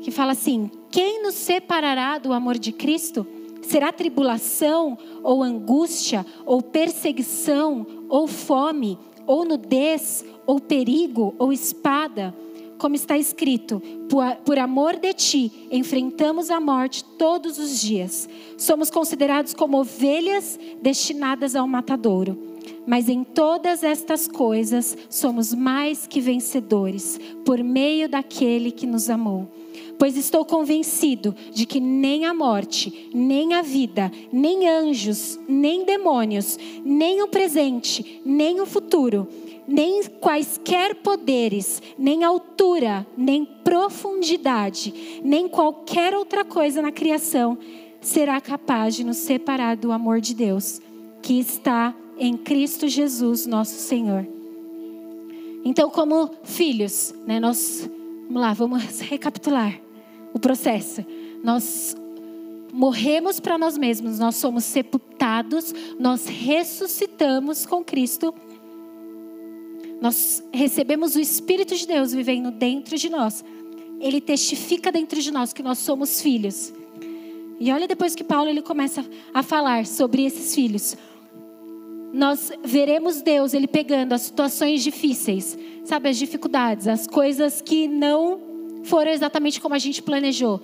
que fala assim: Quem nos separará do amor de Cristo? Será tribulação, ou angústia, ou perseguição, ou fome, ou nudez, ou perigo, ou espada? Como está escrito: por amor de ti, enfrentamos a morte todos os dias. Somos considerados como ovelhas destinadas ao matadouro. Mas em todas estas coisas somos mais que vencedores, por meio daquele que nos amou. Pois estou convencido de que nem a morte, nem a vida, nem anjos, nem demônios, nem o presente, nem o futuro nem quaisquer poderes, nem altura, nem profundidade, nem qualquer outra coisa na criação será capaz de nos separar do amor de Deus que está em Cristo Jesus, nosso Senhor. Então, como filhos, né, nós vamos lá, vamos recapitular o processo. Nós morremos para nós mesmos, nós somos sepultados, nós ressuscitamos com Cristo nós recebemos o Espírito de Deus vivendo dentro de nós. Ele testifica dentro de nós que nós somos filhos. E olha depois que Paulo ele começa a falar sobre esses filhos. Nós veremos Deus ele pegando as situações difíceis, sabe, as dificuldades, as coisas que não foram exatamente como a gente planejou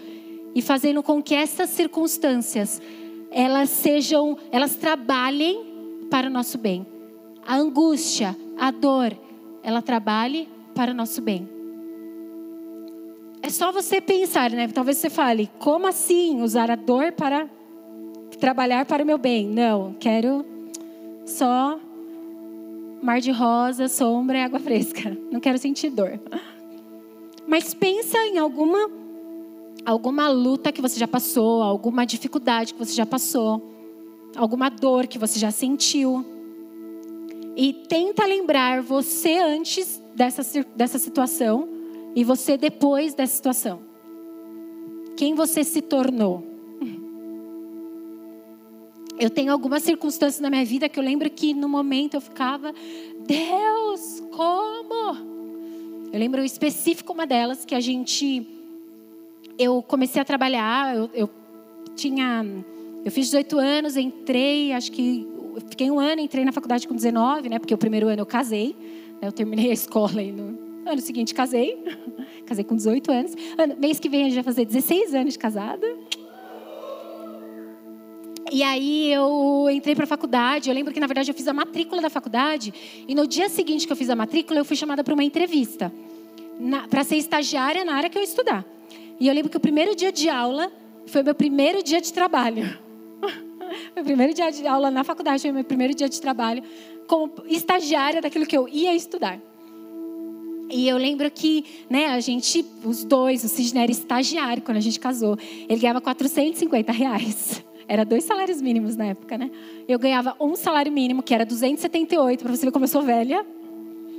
e fazendo com que essas circunstâncias elas sejam, elas trabalhem para o nosso bem. A angústia, a dor, ela trabalhe para o nosso bem. É só você pensar, né? Talvez você fale, como assim usar a dor para trabalhar para o meu bem? Não, quero só mar de rosa, sombra e água <laughs> fresca. Não quero sentir dor. Mas pensa em alguma alguma luta que você já passou, alguma dificuldade que você já passou. alguma dor que você já sentiu. E tenta lembrar você antes dessa, dessa situação e você depois dessa situação. Quem você se tornou. Eu tenho algumas circunstâncias na minha vida que eu lembro que no momento eu ficava, Deus, como? Eu lembro específico uma delas que a gente, eu comecei a trabalhar, eu, eu tinha, eu fiz 18 anos, entrei, acho que fiquei um ano, entrei na faculdade com 19, né? Porque o primeiro ano eu casei, né, eu terminei a escola e no ano seguinte casei, <laughs> casei com 18 anos. Ano, mês que vem a gente vai fazer 16 anos de casada. E aí eu entrei para a faculdade. Eu lembro que na verdade eu fiz a matrícula da faculdade e no dia seguinte que eu fiz a matrícula eu fui chamada para uma entrevista para ser estagiária na área que eu estudar. E eu lembro que o primeiro dia de aula foi meu primeiro dia de trabalho. <laughs> <laughs> meu primeiro dia de aula na faculdade meu primeiro dia de trabalho como estagiária daquilo que eu ia estudar. E eu lembro que, né, a gente, os dois, o Sidney era estagiário quando a gente casou. Ele ganhava 450 reais. <laughs> Era dois salários mínimos na época, né? Eu ganhava um salário mínimo, que era 278, para você ver como eu sou velha.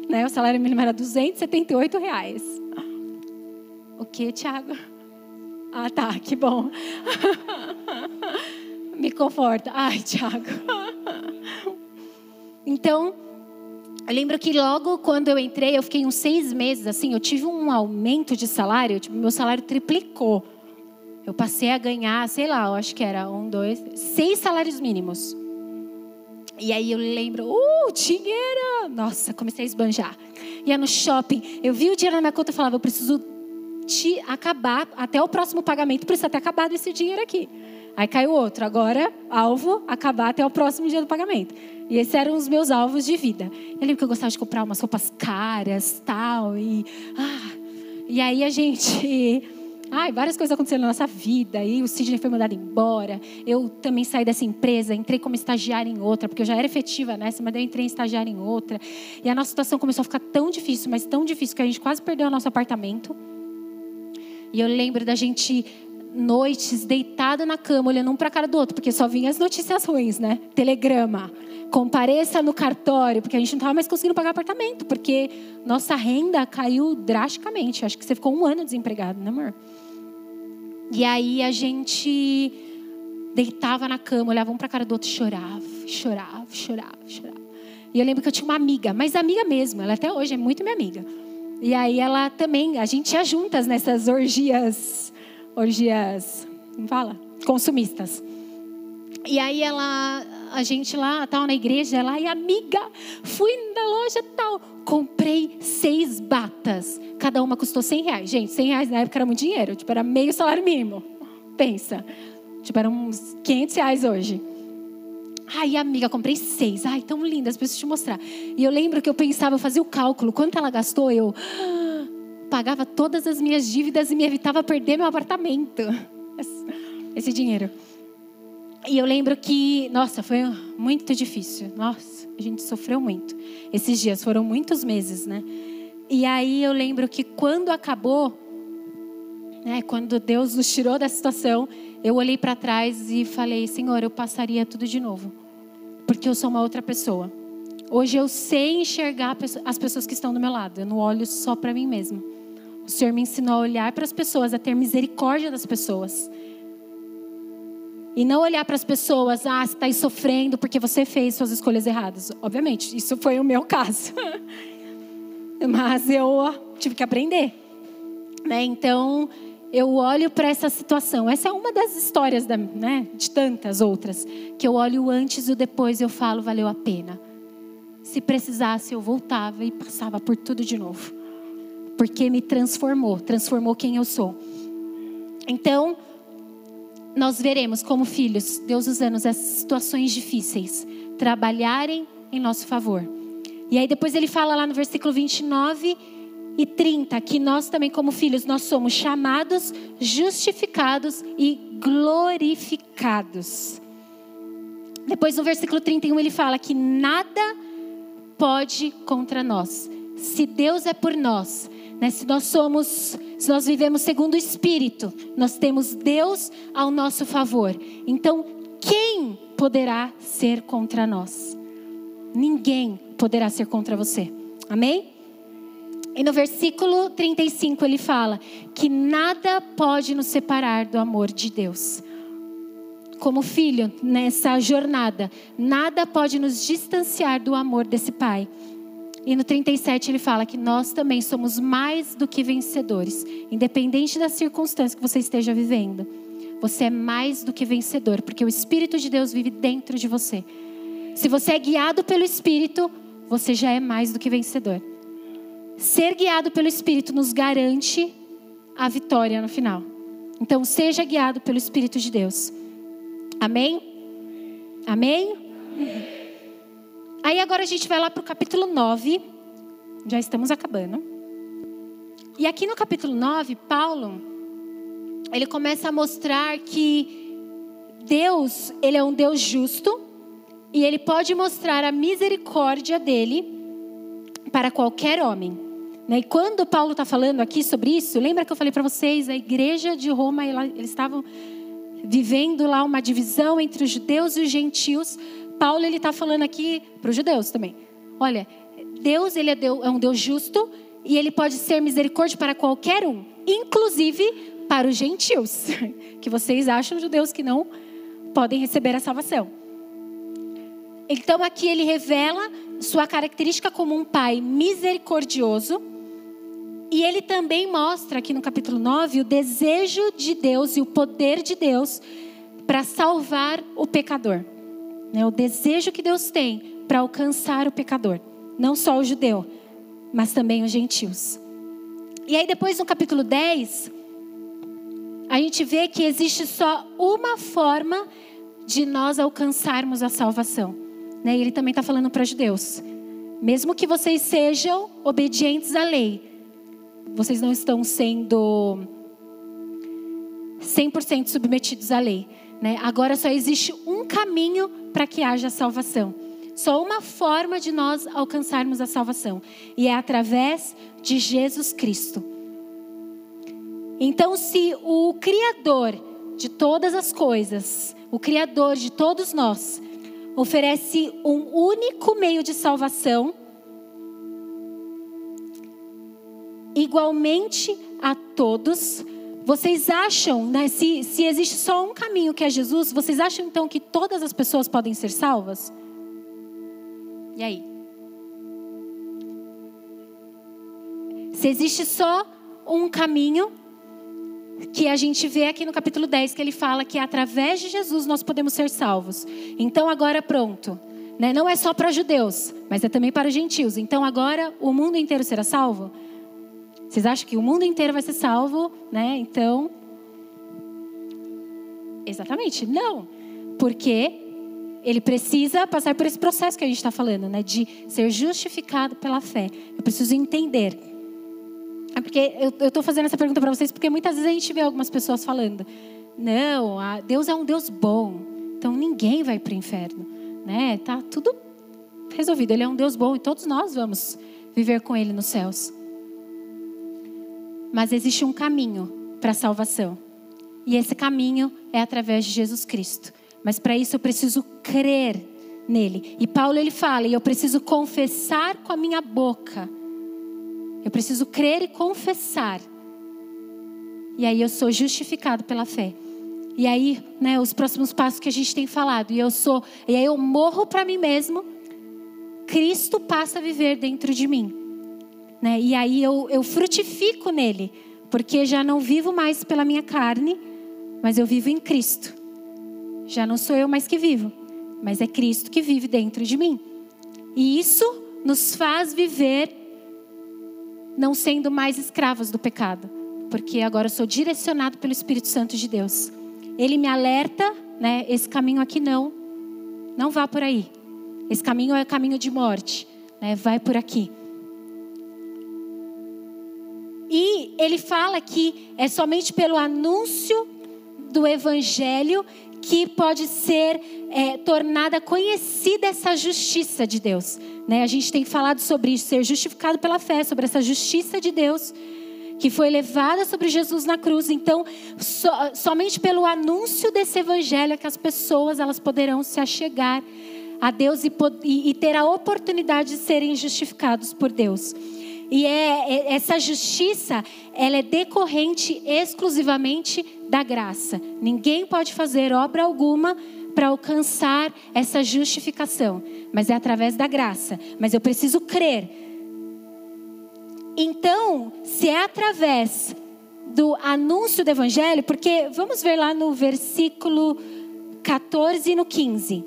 Né? O salário mínimo era 278 reais. O que, Tiago? Ah, tá, que bom. <laughs> Me conforta. Ai, Tiago. Então, eu lembro que logo quando eu entrei, eu fiquei uns seis meses, assim, eu tive um aumento de salário, tipo, meu salário triplicou. Eu passei a ganhar, sei lá, eu acho que era um, dois, seis salários mínimos. E aí eu lembro, uh, dinheiro! Nossa, comecei a esbanjar. Ia no shopping, eu vi o dinheiro na minha conta e falava, eu preciso te acabar até o próximo pagamento, precisa ter acabado esse dinheiro aqui. Aí caiu outro, agora alvo, acabar até o próximo dia do pagamento. E esses eram os meus alvos de vida. Eu lembro que eu gostava de comprar umas roupas caras, tal, e ah, e aí a gente <laughs> Ai, várias coisas aconteceram na nossa vida. E o Sidney foi mandado embora. Eu também saí dessa empresa, entrei como estagiária em outra, porque eu já era efetiva nessa, mas eu entrei em estagiária em outra. E a nossa situação começou a ficar tão difícil, mas tão difícil, que a gente quase perdeu o nosso apartamento. E eu lembro da gente noites deitada na cama, olhando um para a cara do outro, porque só vinha as notícias ruins, né? Telegrama, compareça no cartório, porque a gente não estava mais conseguindo pagar apartamento, porque nossa renda caiu drasticamente. Acho que você ficou um ano desempregado, né, amor? E aí a gente deitava na cama, olhava um para a cara do outro chorava, chorava, chorava, chorava. E eu lembro que eu tinha uma amiga, mas amiga mesmo, ela até hoje é muito minha amiga. E aí ela também, a gente ia juntas nessas orgias, orgias, como fala? Consumistas. E aí ela, a gente lá, tal, na igreja, ela, e amiga, fui na loja tal, comprei seis batas. Cada uma custou 100 reais. Gente, 100 reais na época era muito dinheiro. Tipo, era meio salário mínimo. Pensa. Tipo, eram uns 500 reais hoje. Ai, amiga, comprei seis. Ai, tão lindas, preciso te mostrar. E eu lembro que eu pensava, eu fazia o cálculo. Quanto ela gastou, eu pagava todas as minhas dívidas e me evitava perder meu apartamento. Esse dinheiro. E eu lembro que, nossa, foi muito difícil. Nossa, a gente sofreu muito. Esses dias foram muitos meses, né? E aí eu lembro que quando acabou, né, quando Deus nos tirou da situação, eu olhei para trás e falei: Senhor, eu passaria tudo de novo, porque eu sou uma outra pessoa. Hoje eu sei enxergar as pessoas que estão do meu lado, eu não olho só para mim mesmo. O Senhor me ensinou a olhar para as pessoas, a ter misericórdia das pessoas. E não olhar para as pessoas, ah, você está aí sofrendo porque você fez suas escolhas erradas. Obviamente, isso foi o meu <laughs> caso. Mas eu tive que aprender. Né? Então, eu olho para essa situação. Essa é uma das histórias, da, né, de tantas outras, que eu olho antes e depois eu falo, valeu a pena. Se precisasse, eu voltava e passava por tudo de novo. Porque me transformou, transformou quem eu sou. Então, nós veremos como filhos, Deus usando essas situações difíceis trabalharem em nosso favor. E aí depois ele fala lá no versículo 29 e 30 que nós também como filhos nós somos chamados, justificados e glorificados. Depois no versículo 31 ele fala que nada pode contra nós. Se Deus é por nós, né? Se nós somos, se nós vivemos segundo o Espírito, nós temos Deus ao nosso favor. Então, quem poderá ser contra nós. Ninguém poderá ser contra você. Amém? E no versículo 35 ele fala que nada pode nos separar do amor de Deus. Como filho nessa jornada, nada pode nos distanciar do amor desse Pai. E no 37 ele fala que nós também somos mais do que vencedores, independente da circunstância que você esteja vivendo. Você é mais do que vencedor, porque o Espírito de Deus vive dentro de você. Se você é guiado pelo Espírito, você já é mais do que vencedor. Ser guiado pelo Espírito nos garante a vitória no final. Então, seja guiado pelo Espírito de Deus. Amém? Amém? Aí agora a gente vai lá para o capítulo 9. Já estamos acabando. E aqui no capítulo 9, Paulo, ele começa a mostrar que Deus, ele é um Deus justo e ele pode mostrar a misericórdia dele para qualquer homem. Né? E quando Paulo está falando aqui sobre isso, lembra que eu falei para vocês, a igreja de Roma, eles estavam vivendo lá uma divisão entre os judeus e os gentios. Paulo ele está falando aqui para os judeus também. Olha, Deus ele é, é um Deus justo e ele pode ser misericórdia para qualquer um, inclusive para os gentios, <laughs> que vocês acham judeus que não podem receber a salvação. Então aqui ele revela sua característica como um pai misericordioso. E ele também mostra aqui no capítulo 9 o desejo de Deus e o poder de Deus para salvar o pecador. Né? O desejo que Deus tem para alcançar o pecador. Não só o judeu, mas também os gentios. E aí depois no capítulo 10, a gente vê que existe só uma forma de nós alcançarmos a salvação. Né? E ele também está falando para judeus: mesmo que vocês sejam obedientes à lei, vocês não estão sendo 100% submetidos à lei. Né? Agora só existe um caminho para que haja salvação. Só uma forma de nós alcançarmos a salvação. E é através de Jesus Cristo. Então, se o Criador de todas as coisas, o Criador de todos nós, oferece um único meio de salvação, igualmente a todos. Vocês acham, né, se, se existe só um caminho que é Jesus, vocês acham então que todas as pessoas podem ser salvas? E aí? Se existe só um caminho, que a gente vê aqui no capítulo 10, que ele fala que através de Jesus nós podemos ser salvos. Então agora pronto. Né? Não é só para judeus, mas é também para gentios. Então agora o mundo inteiro será salvo? Vocês acham que o mundo inteiro vai ser salvo? Né? Então. Exatamente, não. Porque ele precisa passar por esse processo que a gente está falando, né? De ser justificado pela fé. Eu preciso entender é porque eu estou fazendo essa pergunta para vocês porque muitas vezes a gente vê algumas pessoas falando: não, Deus é um Deus bom, então ninguém vai para o inferno, né? Tá tudo resolvido. Ele é um Deus bom e todos nós vamos viver com Ele nos céus. Mas existe um caminho para a salvação e esse caminho é através de Jesus Cristo. Mas para isso eu preciso crer nele. E Paulo ele fala: e eu preciso confessar com a minha boca eu preciso crer e confessar. E aí eu sou justificado pela fé. E aí, né, os próximos passos que a gente tem falado, e eu sou, e aí eu morro para mim mesmo. Cristo passa a viver dentro de mim. Né? E aí eu, eu frutifico nele, porque já não vivo mais pela minha carne, mas eu vivo em Cristo. Já não sou eu mais que vivo, mas é Cristo que vive dentro de mim. E isso nos faz viver não sendo mais escravos do pecado, porque agora sou direcionado pelo Espírito Santo de Deus. Ele me alerta, né? Esse caminho aqui não, não vá por aí. Esse caminho é caminho de morte, né? Vai por aqui. Ele fala que é somente pelo anúncio do evangelho que pode ser é, tornada conhecida essa justiça de Deus. Né? A gente tem falado sobre isso, ser justificado pela fé, sobre essa justiça de Deus que foi levada sobre Jesus na cruz. Então, so, somente pelo anúncio desse evangelho é que as pessoas elas poderão se achegar a Deus e, e, e ter a oportunidade de serem justificados por Deus. E é, é, essa justiça, ela é decorrente exclusivamente da graça. Ninguém pode fazer obra alguma para alcançar essa justificação, mas é através da graça. Mas eu preciso crer. Então, se é através do anúncio do evangelho, porque vamos ver lá no versículo 14 e no 15.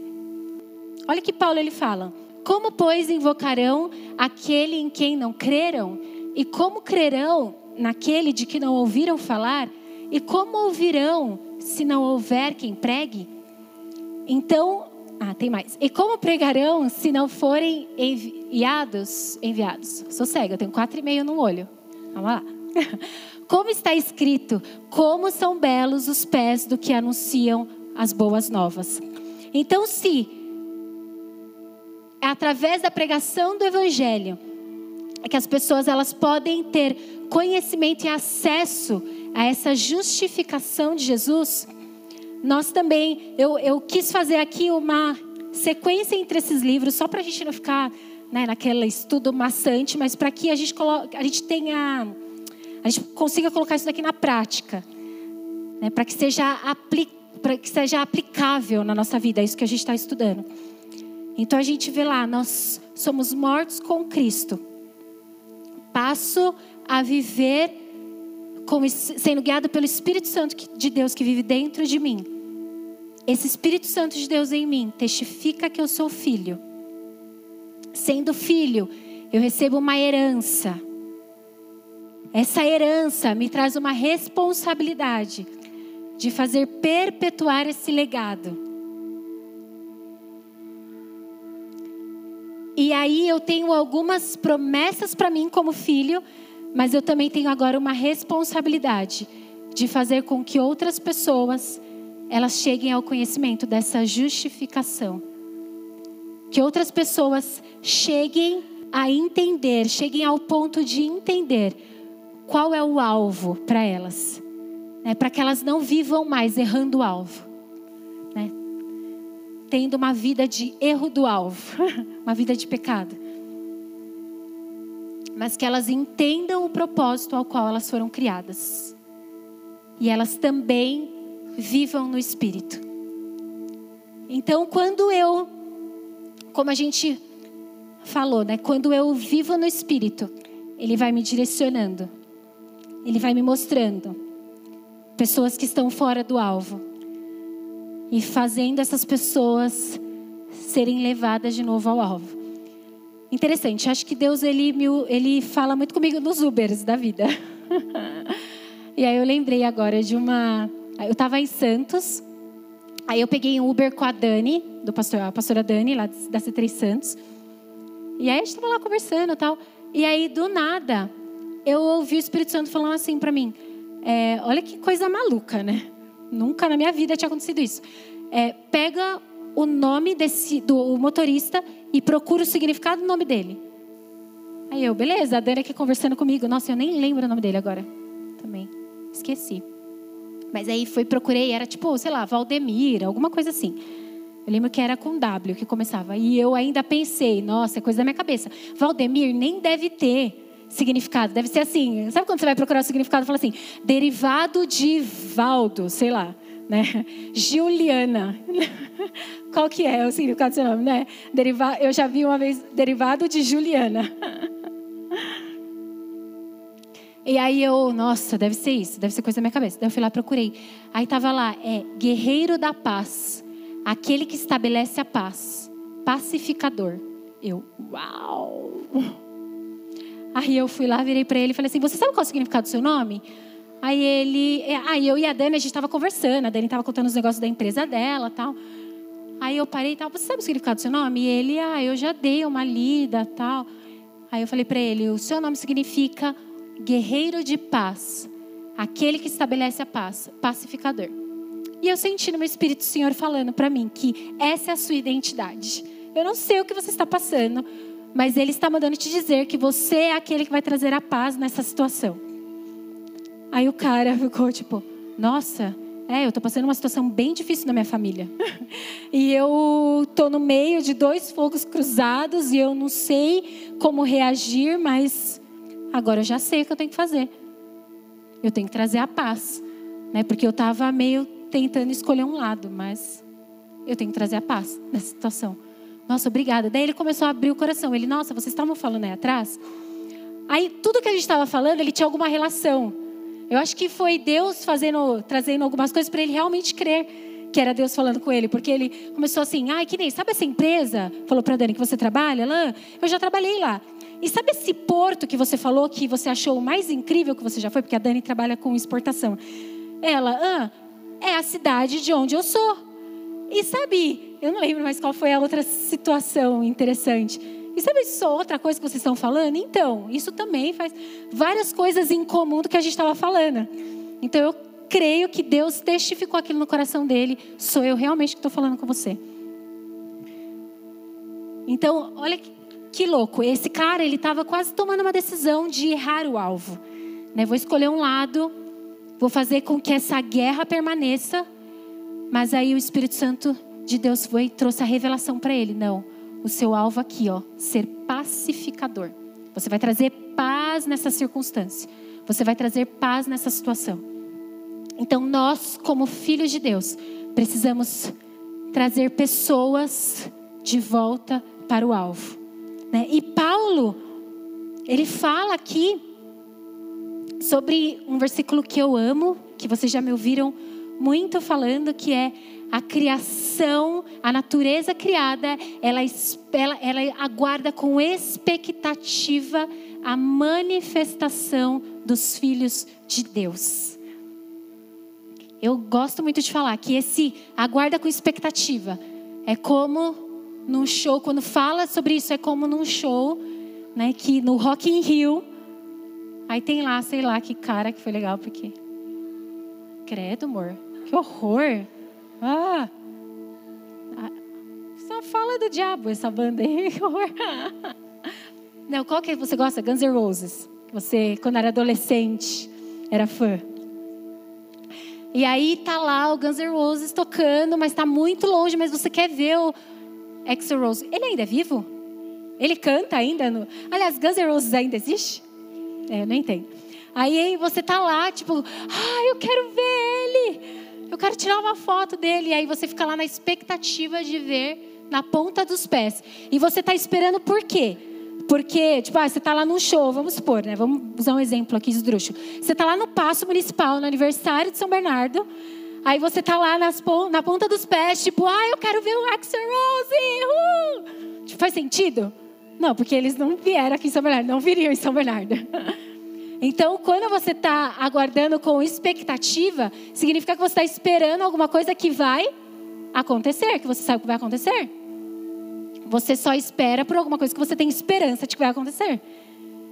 Olha que Paulo ele fala: Como pois invocarão aquele em quem não creram? E como crerão naquele de que não ouviram falar? E como ouvirão se não houver quem pregue? Então, ah, tem mais. E como pregarão se não forem enviados? Enviados. Sou cega, eu tenho quatro e meio no olho. Vamos lá. <laughs> Como está escrito, como são belos os pés do que anunciam as boas novas. Então, se é através da pregação do evangelho que as pessoas elas podem ter conhecimento e acesso a essa justificação de Jesus, nós também, eu, eu quis fazer aqui uma sequência entre esses livros, só para a gente não ficar né, naquele estudo maçante, mas para que a gente, coloque, a gente tenha, a gente consiga colocar isso daqui na prática, né, para que para que seja aplicável na nossa vida, é isso que a gente está estudando. Então a gente vê lá, nós somos mortos com Cristo. Passo a viver sendo guiado pelo Espírito Santo de Deus que vive dentro de mim. Esse Espírito Santo de Deus em mim testifica que eu sou filho. Sendo filho, eu recebo uma herança. Essa herança me traz uma responsabilidade de fazer perpetuar esse legado. E aí eu tenho algumas promessas para mim como filho, mas eu também tenho agora uma responsabilidade de fazer com que outras pessoas elas cheguem ao conhecimento dessa justificação. Que outras pessoas cheguem a entender, cheguem ao ponto de entender qual é o alvo para elas. Né? Para que elas não vivam mais errando o alvo. Tendo uma vida de erro do alvo, <laughs> uma vida de pecado. Mas que elas entendam o propósito ao qual elas foram criadas. E elas também vivam no Espírito. Então, quando eu, como a gente falou, né? Quando eu vivo no Espírito, Ele vai me direcionando, Ele vai me mostrando pessoas que estão fora do alvo e fazendo essas pessoas serem levadas de novo ao alvo. Interessante, acho que Deus ele, ele fala muito comigo nos Ubers da vida. <laughs> e aí eu lembrei agora de uma eu estava em Santos, aí eu peguei um Uber com a Dani, do pastor, a pastora Dani, lá da C3 Santos. E aí a gente estava lá conversando e tal. E aí, do nada, eu ouvi o Espírito Santo falando assim para mim: é, Olha que coisa maluca, né? Nunca na minha vida tinha acontecido isso. É, pega o nome desse, do motorista e procura o significado do nome dele. Aí eu, beleza, a Dani aqui conversando comigo. Nossa, eu nem lembro o nome dele agora. Também. Esqueci. Mas aí fui, procurei, era tipo, sei lá, Valdemir, alguma coisa assim. Eu lembro que era com W que começava. E eu ainda pensei, nossa, é coisa da minha cabeça. Valdemir nem deve ter significado. Deve ser assim. Sabe quando você vai procurar o significado e fala assim, derivado de Valdo, sei lá, né? Juliana. <laughs> Qual que é o significado do seu nome, né? Deriva... Eu já vi uma vez derivado de Juliana. <laughs> E aí eu, nossa, deve ser isso, deve ser coisa da minha cabeça. Daí eu fui lá, procurei. Aí tava lá, é guerreiro da paz, aquele que estabelece a paz, pacificador. Eu, uau! Aí eu fui lá, virei para ele e falei assim: Você sabe qual é o significado do seu nome? Aí ele, é, aí eu e a Dani, a gente estava conversando, a Dani estava contando os negócios da empresa dela tal. Aí eu parei e tal, você sabe o significado do seu nome? E ele, ah, eu já dei uma lida tal. Aí eu falei para ele: O seu nome significa guerreiro de paz, aquele que estabelece a paz, pacificador. E eu senti no meu espírito o Senhor falando para mim que essa é a sua identidade. Eu não sei o que você está passando, mas Ele está mandando te dizer que você é aquele que vai trazer a paz nessa situação. Aí o cara <laughs> ficou tipo, nossa, é, eu tô passando uma situação bem difícil na minha família. <laughs> e eu tô no meio de dois fogos cruzados e eu não sei como reagir, mas agora eu já sei o que eu tenho que fazer. Eu tenho que trazer a paz, né? Porque eu tava meio tentando escolher um lado, mas eu tenho que trazer a paz nessa situação. Nossa, obrigada. Daí ele começou a abrir o coração. Ele, nossa, vocês estavam falando aí atrás? Aí tudo que a gente estava falando, ele tinha alguma relação. Eu acho que foi Deus fazendo, trazendo algumas coisas para ele realmente crer que era Deus falando com ele, porque ele começou assim, ai, que nem, sabe essa empresa? Falou para Dani que você trabalha lá? Eu já trabalhei lá. E sabe esse porto que você falou que você achou o mais incrível que você já foi? Porque a Dani trabalha com exportação. Ela, ah, é a cidade de onde eu sou. E sabe, eu não lembro mais qual foi a outra situação interessante. E sabe só outra coisa que vocês estão falando? Então, isso também faz várias coisas em comum do que a gente estava falando. Então, eu creio que Deus testificou aquilo no coração dele. Sou eu realmente que estou falando com você. Então, olha que, que louco. Esse cara, ele estava quase tomando uma decisão de errar o alvo. Né? Vou escolher um lado, vou fazer com que essa guerra permaneça. Mas aí o Espírito Santo de Deus foi e trouxe a revelação para ele. Não o seu alvo aqui, ó, ser pacificador. Você vai trazer paz nessa circunstância. Você vai trazer paz nessa situação. Então, nós, como filhos de Deus, precisamos trazer pessoas de volta para o alvo. Né? E Paulo, ele fala aqui sobre um versículo que eu amo, que vocês já me ouviram muito falando, que é a criação, a natureza criada, ela, ela, ela aguarda com expectativa a manifestação dos filhos de Deus. Eu gosto muito de falar que esse aguarda com expectativa é como num show, quando fala sobre isso, é como num show, né, que no Rock in Rio, aí tem lá, sei lá, que cara que foi legal, porque... Credo, amor, que horror. Ah, só fala do diabo essa banda aí. <laughs> Não, qual que você gosta? Guns N' Roses. Você, quando era adolescente, era fã. E aí tá lá o Guns N' Roses tocando, mas tá muito longe, mas você quer ver o Axl Rose. Ele ainda é vivo? Ele canta ainda? No... Aliás, Guns N' Roses ainda existe? É, eu nem entendo. Aí você tá lá, tipo, ah, eu quero ver ele. Eu quero tirar uma foto dele. E aí você fica lá na expectativa de ver na ponta dos pés. E você está esperando por quê? Porque, tipo, ah, você está lá num show, vamos supor, né? Vamos usar um exemplo aqui esdrúxulo. Você está lá no Paço Municipal, no aniversário de São Bernardo. Aí você está lá nas, na ponta dos pés, tipo, ah, eu quero ver o Axel Rose. Uh! Tipo, faz sentido? Não, porque eles não vieram aqui em São Bernardo, não viriam em São Bernardo. <laughs> Então, quando você está aguardando com expectativa, significa que você está esperando alguma coisa que vai acontecer, que você sabe que vai acontecer. Você só espera por alguma coisa que você tem esperança de que vai acontecer.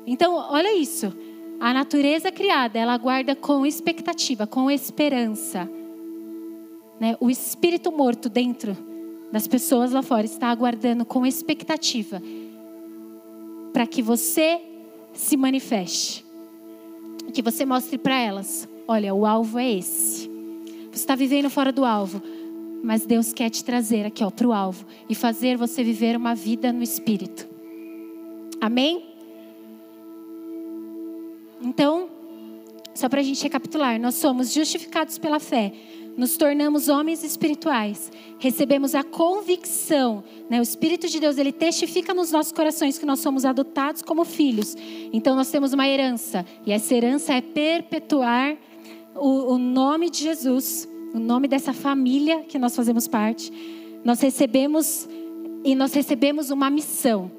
Então, olha isso. A natureza criada, ela aguarda com expectativa, com esperança. Né? O espírito morto dentro das pessoas lá fora está aguardando com expectativa para que você se manifeste que você mostre para elas: olha, o alvo é esse. Você está vivendo fora do alvo, mas Deus quer te trazer aqui para o alvo e fazer você viver uma vida no Espírito. Amém? Então, só para a gente recapitular, nós somos justificados pela fé nos tornamos homens espirituais, recebemos a convicção, né? o Espírito de Deus ele testifica nos nossos corações que nós somos adotados como filhos. Então nós temos uma herança e essa herança é perpetuar o, o nome de Jesus, o nome dessa família que nós fazemos parte. Nós recebemos e nós recebemos uma missão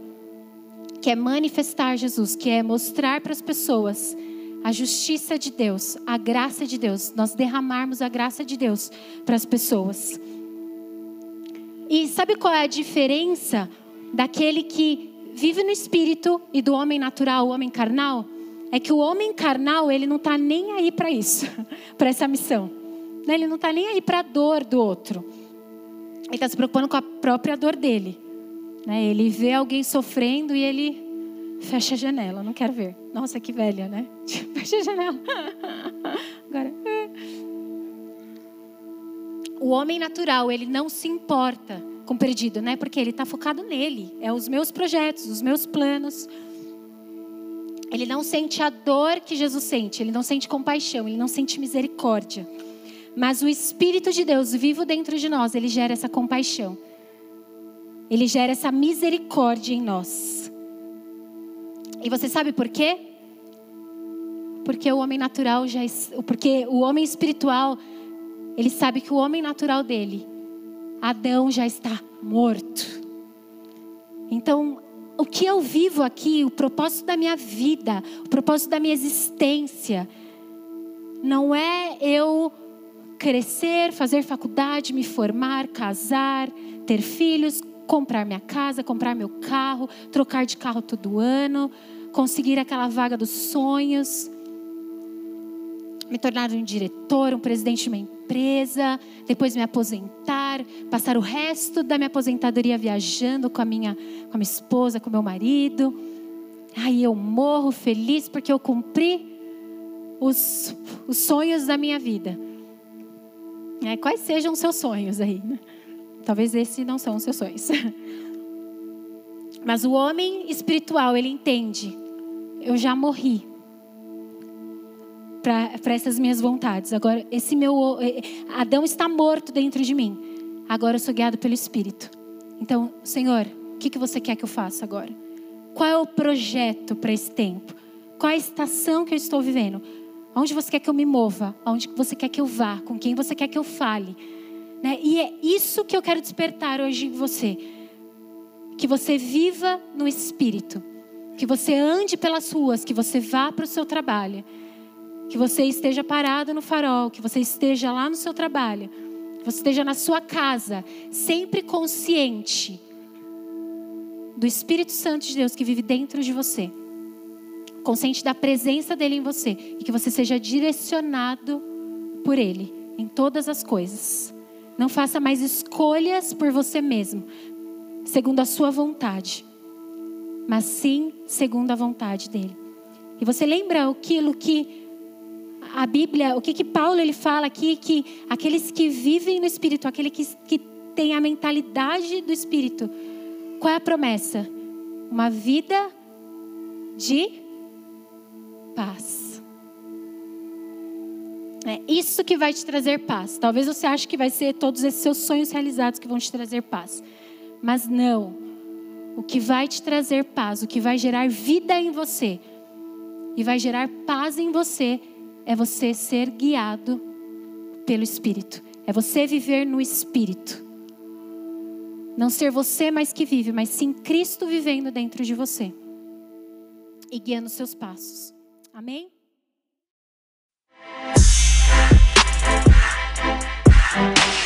que é manifestar Jesus, que é mostrar para as pessoas a justiça de Deus, a graça de Deus, nós derramarmos a graça de Deus para as pessoas. E sabe qual é a diferença daquele que vive no espírito e do homem natural, o homem carnal? É que o homem carnal, ele não está nem aí para isso, <laughs> para essa missão. Né? Ele não está nem aí para a dor do outro. Ele está se preocupando com a própria dor dele. Né? Ele vê alguém sofrendo e ele Fecha a janela, não quero ver. Nossa, que velha, né? <laughs> Fecha a janela. Agora. É. O homem natural, ele não se importa com o perdido, né? Porque ele está focado nele. É os meus projetos, os meus planos. Ele não sente a dor que Jesus sente, ele não sente compaixão, ele não sente misericórdia. Mas o Espírito de Deus vivo dentro de nós, ele gera essa compaixão. Ele gera essa misericórdia em nós. E você sabe por quê? Porque o homem natural já porque o homem espiritual, ele sabe que o homem natural dele, Adão já está morto. Então, o que eu vivo aqui, o propósito da minha vida, o propósito da minha existência, não é eu crescer, fazer faculdade, me formar, casar, ter filhos, comprar minha casa, comprar meu carro, trocar de carro todo ano, conseguir aquela vaga dos sonhos, me tornar um diretor, um presidente de uma empresa, depois me aposentar, passar o resto da minha aposentadoria viajando com a minha, com a minha esposa, com o meu marido. Aí eu morro feliz porque eu cumpri os, os sonhos da minha vida. É, quais sejam os seus sonhos aí? Né? Talvez esses não são os seus sonhos. <laughs> Mas o homem espiritual, ele entende: eu já morri para essas minhas vontades. Agora, esse meu Adão está morto dentro de mim. Agora eu sou guiado pelo Espírito. Então, Senhor, o que, que você quer que eu faça agora? Qual é o projeto para esse tempo? Qual é a estação que eu estou vivendo? Onde você quer que eu me mova? Onde você quer que eu vá? Com quem você quer que eu fale? Né? E é isso que eu quero despertar hoje em você. Que você viva no Espírito. Que você ande pelas ruas, que você vá para o seu trabalho. Que você esteja parado no farol, que você esteja lá no seu trabalho. Que você esteja na sua casa, sempre consciente do Espírito Santo de Deus que vive dentro de você. Consciente da presença dele em você. E que você seja direcionado por ele em todas as coisas. Não faça mais escolhas por você mesmo, segundo a sua vontade, mas sim segundo a vontade dele. E você lembra aquilo que a Bíblia, o que, que Paulo ele fala aqui, que aqueles que vivem no Espírito, aquele que, que tem a mentalidade do Espírito, qual é a promessa? Uma vida de paz. É isso que vai te trazer paz. Talvez você ache que vai ser todos esses seus sonhos realizados que vão te trazer paz. Mas não. O que vai te trazer paz, o que vai gerar vida em você e vai gerar paz em você é você ser guiado pelo Espírito. É você viver no Espírito. Não ser você mais que vive, mas sim Cristo vivendo dentro de você e guiando seus passos. Amém? Thank